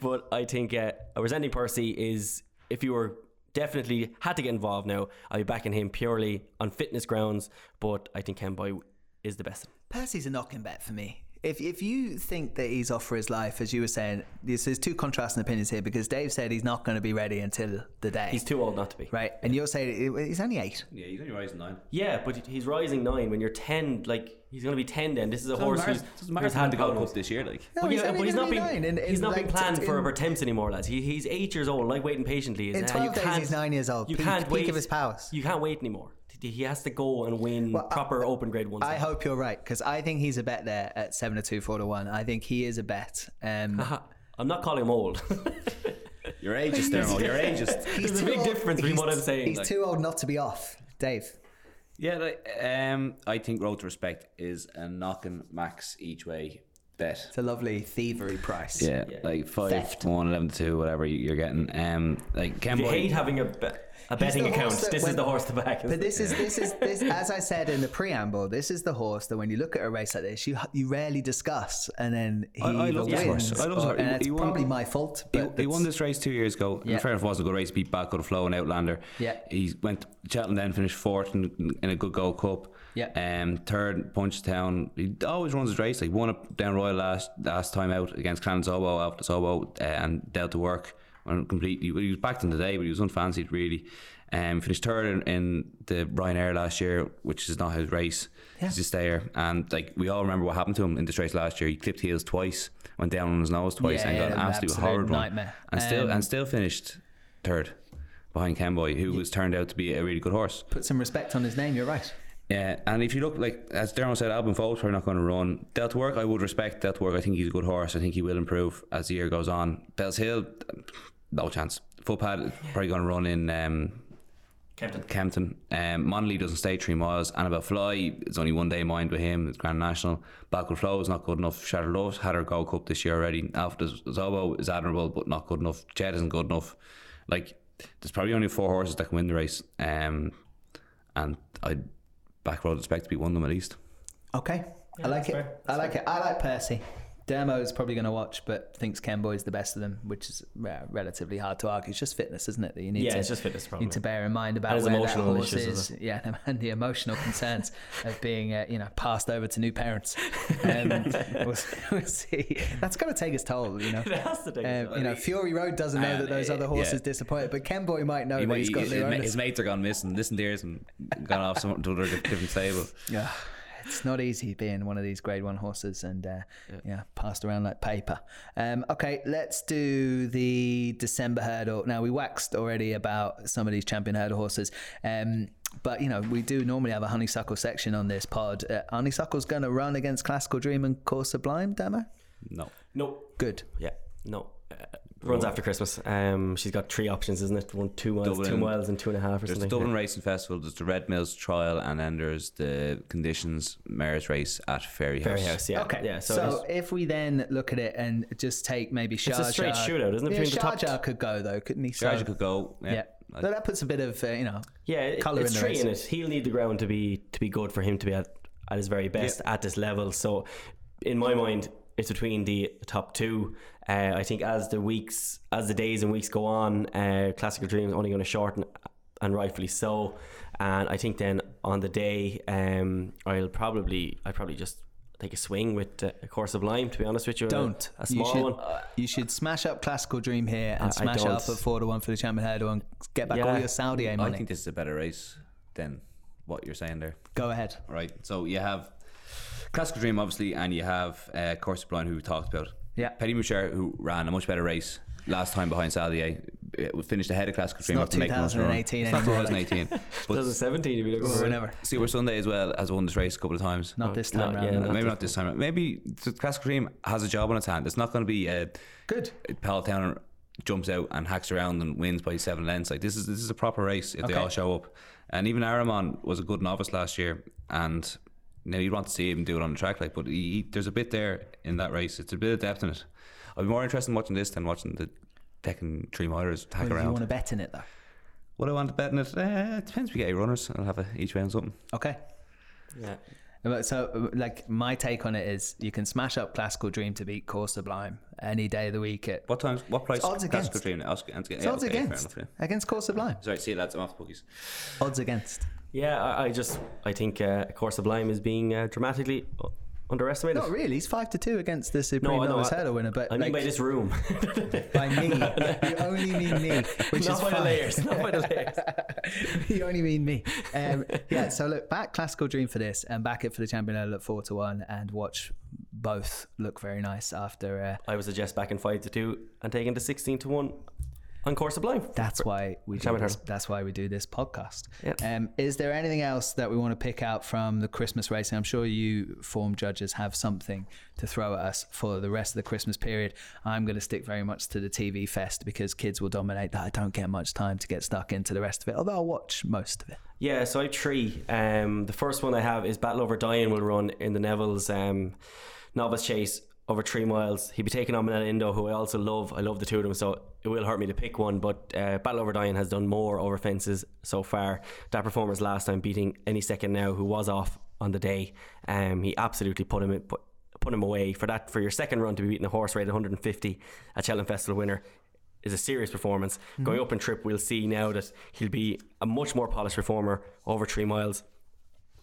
but I think uh, a presenting Percy is if you were definitely had to get involved now, I'll be backing him purely on fitness grounds. But I think Kemboy is the best. Percy's a knocking bet for me. If, if you think that he's off for his life, as you were saying, there's, there's two contrasting opinions here because Dave said he's not going to be ready until the day. He's too old not to be. right, and you're saying he's only eight. Yeah, he's only rising nine. Yeah, but he's rising nine. When you're ten, like he's going to be ten. Then this is a horse who's, Doesn't who's matter. had the the Gold gold this year, like. No, But he's yeah, but he's not be being nine, and- he's not like being planned t- for in- attempts anymore, lads. He, he's eight years old. Like waiting patiently is. In uh, 12 you days, can't- he's nine years old. You Peak- can't peak wait of his powers. You can't wait anymore. He has to go and win proper open grade one. I hope you're right because I think he's a bet there at seven to two, four to one. I think he is a bet. Um, [laughs] I'm not calling him old. You're ageist, Dermo. You're ageist. There's a big old- difference between he's- what I'm saying. He's like- too old not to be off, Dave. Yeah, like, um, I think Road to Respect is a knocking max each way bet. It's a lovely thievery price. Yeah, like five, Theft. one, eleven to two, whatever you- you're getting. Um, like If you Kemboy. hate having a, be- a betting account, horse that this when- is the horse to back. But this is this is this as I said in the preamble. This is the horse that when you look at a race like this, you you rarely discuss, and then he I- I either love this wins, horse. I love this horse. and it's he won- probably my fault. He, But he won this race two years ago. Yeah. And fair enough, it wasn't a good race. Beat Balko des Flos and Outlander. Yeah. He went to Cheltenham then, finished fourth in, in a good Gold Cup. Yeah. Um, third, Punchestown. He always runs his race. Like won up down Royal last last time out against Clan Zobo after Zobo uh, and Delta Work. And completely, he was backed in the day, but he was unfancied really. Um, finished third in, in the Ryanair last year, which is not his race. He's just there, and like we all remember what happened to him in this race last year. He clipped heels twice, went down on his nose twice, Yeah, and got yeah, an absolute, absolute horrid nightmare. one, and still Um, and still finished third behind Kemboy, who was turned out to be a really good horse. Put some respect on his name. You're right. Yeah, and if you look like as Dermot said, Al Boum Photo probably not going to run. Delta Work, I would respect Delta Work. I think he's a good horse. I think he will improve as the year goes on. Bellshill, no chance. Footpad probably going to run in um, Kempton. Kempton. Um, Monalee doesn't stay three miles. Anibale Fly, it's only one day mind with him. It's Grand National. Balko des Flos is not good enough. Shatter Love had her Gold Cup this year already. Alpha des Obeaux is admirable, but not good enough. Jet isn't good enough. Like, there's probably only four horses that can win the race. Um, and I'd back road expect to be one of them at least. Okay. I like it. I like it. I like Percy. Dermo is probably going to watch, but thinks Kemboy is the best of them, which is uh, relatively hard to argue. It's just fitness, isn't it? That you need Yeah, to, it's just fitness, need to bear in mind about his where that horse issues is. Yeah, [laughs] and the emotional concerns [laughs] of being, uh, you know, passed over to new parents. [laughs] Um, we'll, we'll see. That's going to take its toll, you know. It has to take its Um, toll. you know, Fury Road doesn't know that those uh, other horses yeah. disappointed, but Kemboy might know He that he's got his, ma- owners. his mates are gone missing. Listen to yours and gone off some to other different stable. Yeah, it's not easy being one of these Grade One horses and uh, yeah. passed around like paper. Um, okay, let's do the December hurdle. Now we waxed already about some of these champion hurdle horses. Um, but you know we do normally have a honeysuckle section on this pod. Uh, honeysuckle's going to run against Klassical Dream and Coeur Sublime, Demo. No. No. Good. Yeah. No. Uh, runs after Christmas. Um, she's got three options, isn't it? One, two miles, two miles, and two and a half, or something. There's something. Dublin Yeah. Racing Festival, there's the Red Mills Trial, and then there's the Conditions Mares Race at Fairy House. Fairyhouse. Yeah. Okay. Yeah. So, So, if we then look at it and just take maybe Sharjah. It's a straight shootout, isn't it, Yeah, between the top Sharjah could go though, couldn't he? Sharjah So- could go. Yeah. Yeah. So that puts a bit of uh, you know yeah, it, colour in the three race. in it. He'll need the ground to be to be good for him to be at, at his very best at this level. So, in my mind, it's between the top two. Uh, I think as the weeks, as the days and weeks go on, uh, Klassical Dream is only going to shorten, and rightfully so. And I think then on the day, um, I'll probably, I probably just take a swing with uh, a Coeur Sublime. To be honest with you, Don't. a, a small you should, one. You should smash up Klassical Dream here and I smash it don't. up at four to one for the champion hurdle and get back all your Saudi A I money. think this is a better race than what you're saying there. Go ahead. Right. So you have Klassical Dream, obviously, and you have uh, Coeur Sublime, who we talked about. Yeah. Petit Mouchoir, who ran a much better race last time behind Saldier, uh, finished ahead of Klassical Dream not after making 2018 It's not anymore, like. 2018. [laughs] but 2017, if you look Or over it. whenever. Supasundae as well has won this race a couple of times. Not this no, time yeah, round. no. no. Maybe not this time. Maybe the Klassical Dream has a job on its hand. It's not going to be uh, Good. Paltown jumps out and hacks around and wins by seven lengths. Like this is this is a proper race if they all show up. And even Aramon was a good novice last year, and now you'd want to see him do it on the track. Like, but he, he- there's a bit there in that race. It's a bit of depth in it. I'd be more interested in watching this than watching the taking three milers hack Well, you want to bet in it though? What I want to bet in it, uh, it depends. if We get eight runners. I'll have a, each way on something. Okay. Yeah. So, like, my take on it is you can smash up Klassical Dream to beat Coeur Sublime any day of the week at What times? What price? odds Klassical against. Dream? Odds against. It's yeah, odds okay, against enough, yeah. against Coeur Sublime. Sorry, see you lads. I'm off the bookies. Odds against. Yeah, I, I just I think uh, Coeur Sublime is being uh, dramatically underestimated. Not really. He's five to two against the Supreme Novice I- Hurdle winner, but I mean like, by this room, [laughs] by me, you only mean me, which not is by the layers, not by the layers. [laughs] you only mean me. Um, yeah, so look, back Klassical Dream for this and back it for the Champion Hurdle at 4 to 1 and watch both look very nice after. Uh, I would suggest back in five to two and taking the sixteen to one on Coeur Sublime. that's why we do this, that's why we do this podcast. Yeah. Um, is there anything else that we want to pick out from the Christmas racing? I'm sure you form judges have something to throw at us for the rest of the Christmas period. I'm going to stick very much to the TV fest because kids will dominate that. I don't get much time to get stuck into the rest of it, although I'll watch most of it. Yeah, so I have three. Um, the first one I have is Battleoverdoyen will run in the Neville's um, novice chase over three miles. He'd be taking on Minella Indo, who I also love. I love the two of them, so it will hurt me to pick one. But uh, Battleoverdoyen has done more over fences so far. That performance last time, beating any second now, who was off on the day, um, he absolutely put him in, put, put him away for that. For your second run to be beating a horse rate 150 at Cheltenham Festival winner is a serious performance. Going up in trip, we'll see now that he'll be a much more polished performer over three miles.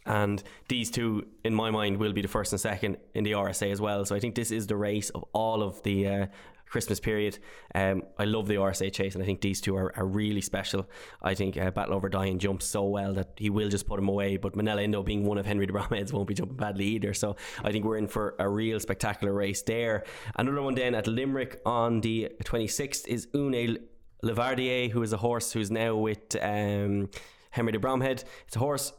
And these two, in my mind, will be the first and second in the RSA as well. So I think this is the race of all of the uh, Christmas period. Um, I love the RSA chase, and I think these two are, are really special. I think uh, Battleoverdoyen jumps so well that he will just put him away. But Minella Indo, being one of Henry de Bromheads, won't be jumping badly either. So I think we're in for a real spectacular race there. Another one then at Limerick on the 26th is Une Levardier, who is a horse who's now with um, Henry de Bromhead. It's a horse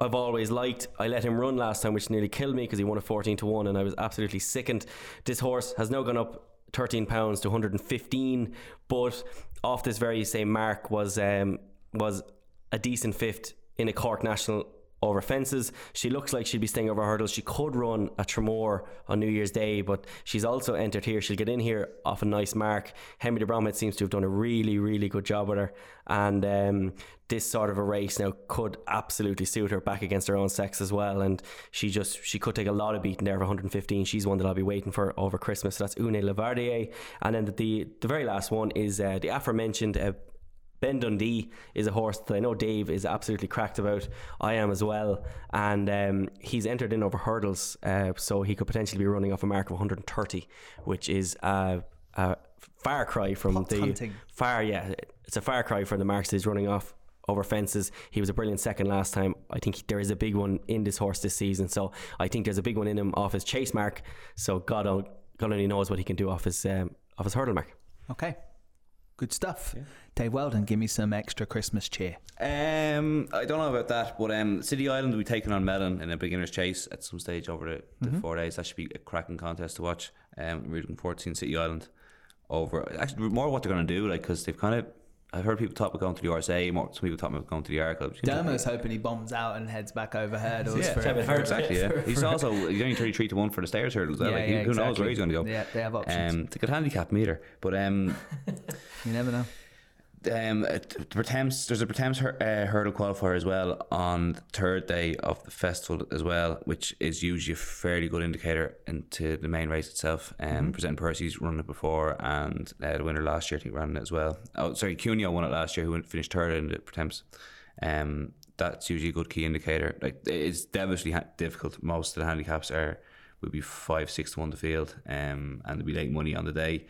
I've always liked. I let him run last time, which nearly killed me because he won a 14 to 1 and I was absolutely sickened. This horse has now gone up 13 pounds to 115, but off this very same mark was um, was a decent fifth in a Cork National over fences. She looks like she'd be staying over hurdles. She could run a Tramore on New Year's Day, but she's also entered here. She'll get in here off a nice mark. Henry de Bromhead seems to have done a really, really good job with her. And um, this sort of a race now could absolutely suit her back against her own sex as well. And she just she could take a lot of beating there of 115. She's one that I'll be waiting for over Christmas. So that's Une Lavardier. And then the the, the very last one is uh, the aforementioned uh, Ben Dundee is a horse that I know Dave is absolutely cracked about. I am as well, and um, he's entered in over hurdles, uh, so he could potentially be running off a mark of 130, which is a, a far cry from Hot the hunting. far. Yeah, it's a far cry from the marks that he's running off over fences. He was a brilliant second last time. I think there is a big one in this horse this season, so I think there's a big one in him off his chase mark. So God, God only knows what he can do off his um, off his hurdle mark. Okay. Good stuff. Dave Weldon, give me some extra Christmas cheer. Um, I don't know about that, but um, City Island will be taking on Melon in a beginner's chase at some stage over the, the four days. That should be a cracking contest to watch. Um, I'm really looking forward to seeing City Island over. Actually, more what they're going to do, like because they've kind of. I've heard people talk about going to the RSA. More, some people talk about going to the Arc. Dermo's hoping he bombs out and heads back over hurdles Yeah, for, Kevin for- exactly. Yeah, [laughs] he's also he's only thirty three to one for the stayers hurdles. Yeah, like, yeah, who knows where he's going to go? Yeah, they have options. Um, they could handicap meter, but um, [laughs] You never know. Um, the Pertemps, there's a Pertemps hur- uh, hurdle qualifier as well on the third day of the festival as well, which is usually a fairly good indicator into the main race itself. Um, Presenting Percy's run it before, and uh, the winner last year I think ran it as well. Oh, sorry, Cuneo won it last year, who finished third in the Pertemps. Um, that's usually a good key indicator. Like it's devilishly ha- difficult. Most of the handicaps are would be five, six to one to field, um, and there'd be late money on the day.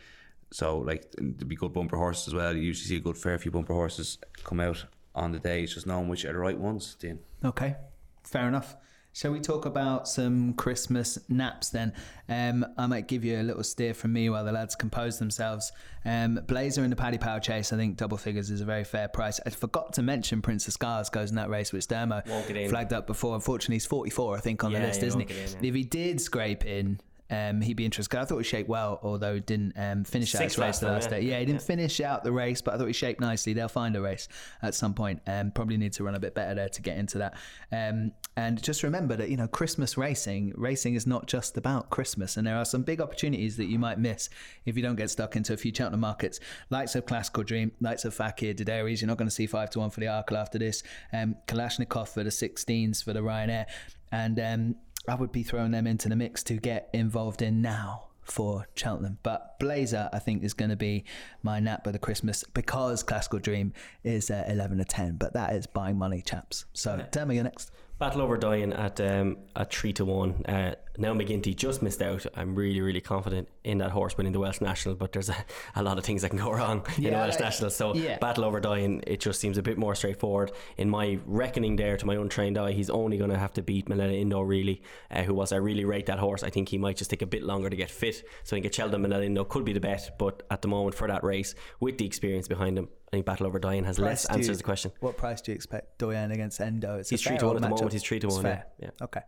So like there'd be good bumper horses as well. You usually see a good fair few bumper horses come out on the day. It's just knowing which are the right ones. Dean. Okay, fair enough. Shall we talk about some Christmas naps then? Um, I might give you a little steer from me while the lads compose themselves. Um, Blazer in the Paddy Power Chase, I think double figures is a very fair price. I forgot to mention Prince of Scars goes in that race, which Dermo Won't get in. flagged up before. Unfortunately, he's 44, I think, on the list, isn't he? in, yeah. If he did scrape in, um, he'd be interested because I thought he shaped well, although he didn't um, finish out Sixth his race the last yeah. day. Yeah, he didn't finish out the race, but I thought he shaped nicely. They'll find a race at some point. Um, probably need to run a bit better there to get into that. Um, and just remember that you know Christmas racing, racing is not just about Christmas, and there are some big opportunities that you might miss if you don't get stuck into a few Cheltenham markets. Likes of Klassical Dream, likes of Fakir D'Oudairies. You're not going to see five to one for the Arkle after this. Um, Kalashnikov for the 16s for the Ryanair, and um, I would be throwing them into the mix to get involved in now for Cheltenham. But Blazer, I think, is going to be my nap of the Christmas because Klassical Dream is uh, 11 to 10. But that is buying money, chaps. So tell me your next. Battleoverdoyen at um, at three to one. Uh, now McGinty just missed out. I'm really really confident in that horse winning the Welsh National, but there's a, a lot of things that can go [laughs] wrong in the Welsh National. So yeah. Battleoverdoyen, it just seems a bit more straightforward. In my reckoning, there to my untrained eye, he's only going to have to beat Minella Indo really, uh, who was I really rate that horse. I think he might just take a bit longer to get fit. So I think a Sheldon Minella Indo could be the bet, but at the moment for that race with the experience behind him, I think Battleoverdoyen has less Price do you- answers the question. What price do you expect Doyen against Endo? It's He's three to one at the matchup. moment. He's three to It's one. fair. Yeah. yeah. Okay.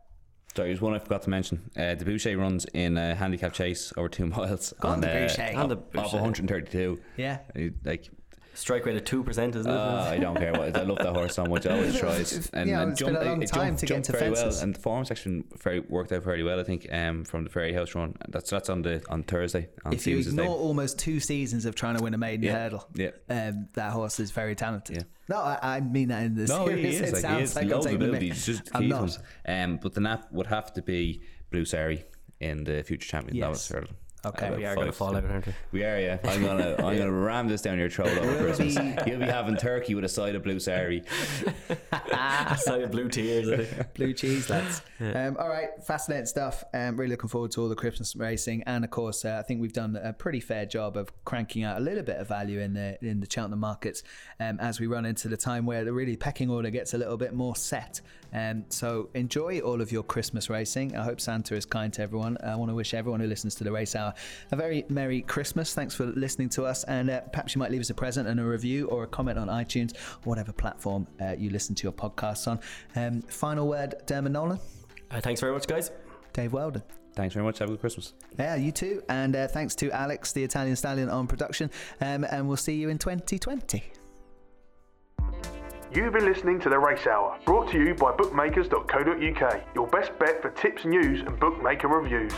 Sorry, there's one I forgot to mention. Uh, the Boucher runs in a handicap chase over two [laughs] miles Go on, the uh, Boucher. On the off Boucher. 132. Yeah. Like Strike rate of two percent, isn't it? Uh, I don't care what. I love that horse so much. I always tries. And, Yeah, and it's been a long it time to get jumped into very fences. well, and the form section very worked out very well. I think um, from the Fairy House run. That's that's on the on Thursday. On If you Stevens' ignore Day. almost two seasons of trying to win a maiden Yeah. hurdle, Yeah. um, that horse is very talented. Yeah. No, I, I mean that in the No, he is. It Like, he sounds is like I'm of taking the ability. mick. Just I'm key not. ones. Um, but the nap would have to be Blue Sari in the future champion. That was Yes. hurdle. Okay. About we are going to five fall out, aren't we? We are, yeah. I'm gonna, [laughs] I'm gonna ram this down your throat over Christmas. You'll be having [laughs] turkey with a side of blue sari. Side of blue tears. I think. [laughs] Blue cheese, lads. Um, all right, fascinating stuff. Um, really looking forward to all the Christmas racing, and of course, uh, I think we've done a pretty fair job of cranking out a little bit of value in the in the Cheltenham markets um, as we run into the time where the really pecking order gets a little bit more set. Um, so enjoy all of your Christmas racing. I hope Santa is kind to everyone. I want to wish everyone who listens to the Race Hour a very merry Christmas. Thanks for listening to us, and uh, perhaps you might leave us a present and a review or a comment on iTunes or whatever platform uh, you listen to your podcasts on. Um, final word, Dermot Nolan. Uh, thanks very much, guys. Dave Weldon. Thanks very much. Have a good Christmas. Yeah, you too. And uh, thanks to Alex, the Italian Stallion, on production. Um, and we'll see you in 2020. You've been listening to The Race Hour, brought to you by bookmakers.co.uk, your best bet for tips, news, and bookmaker reviews.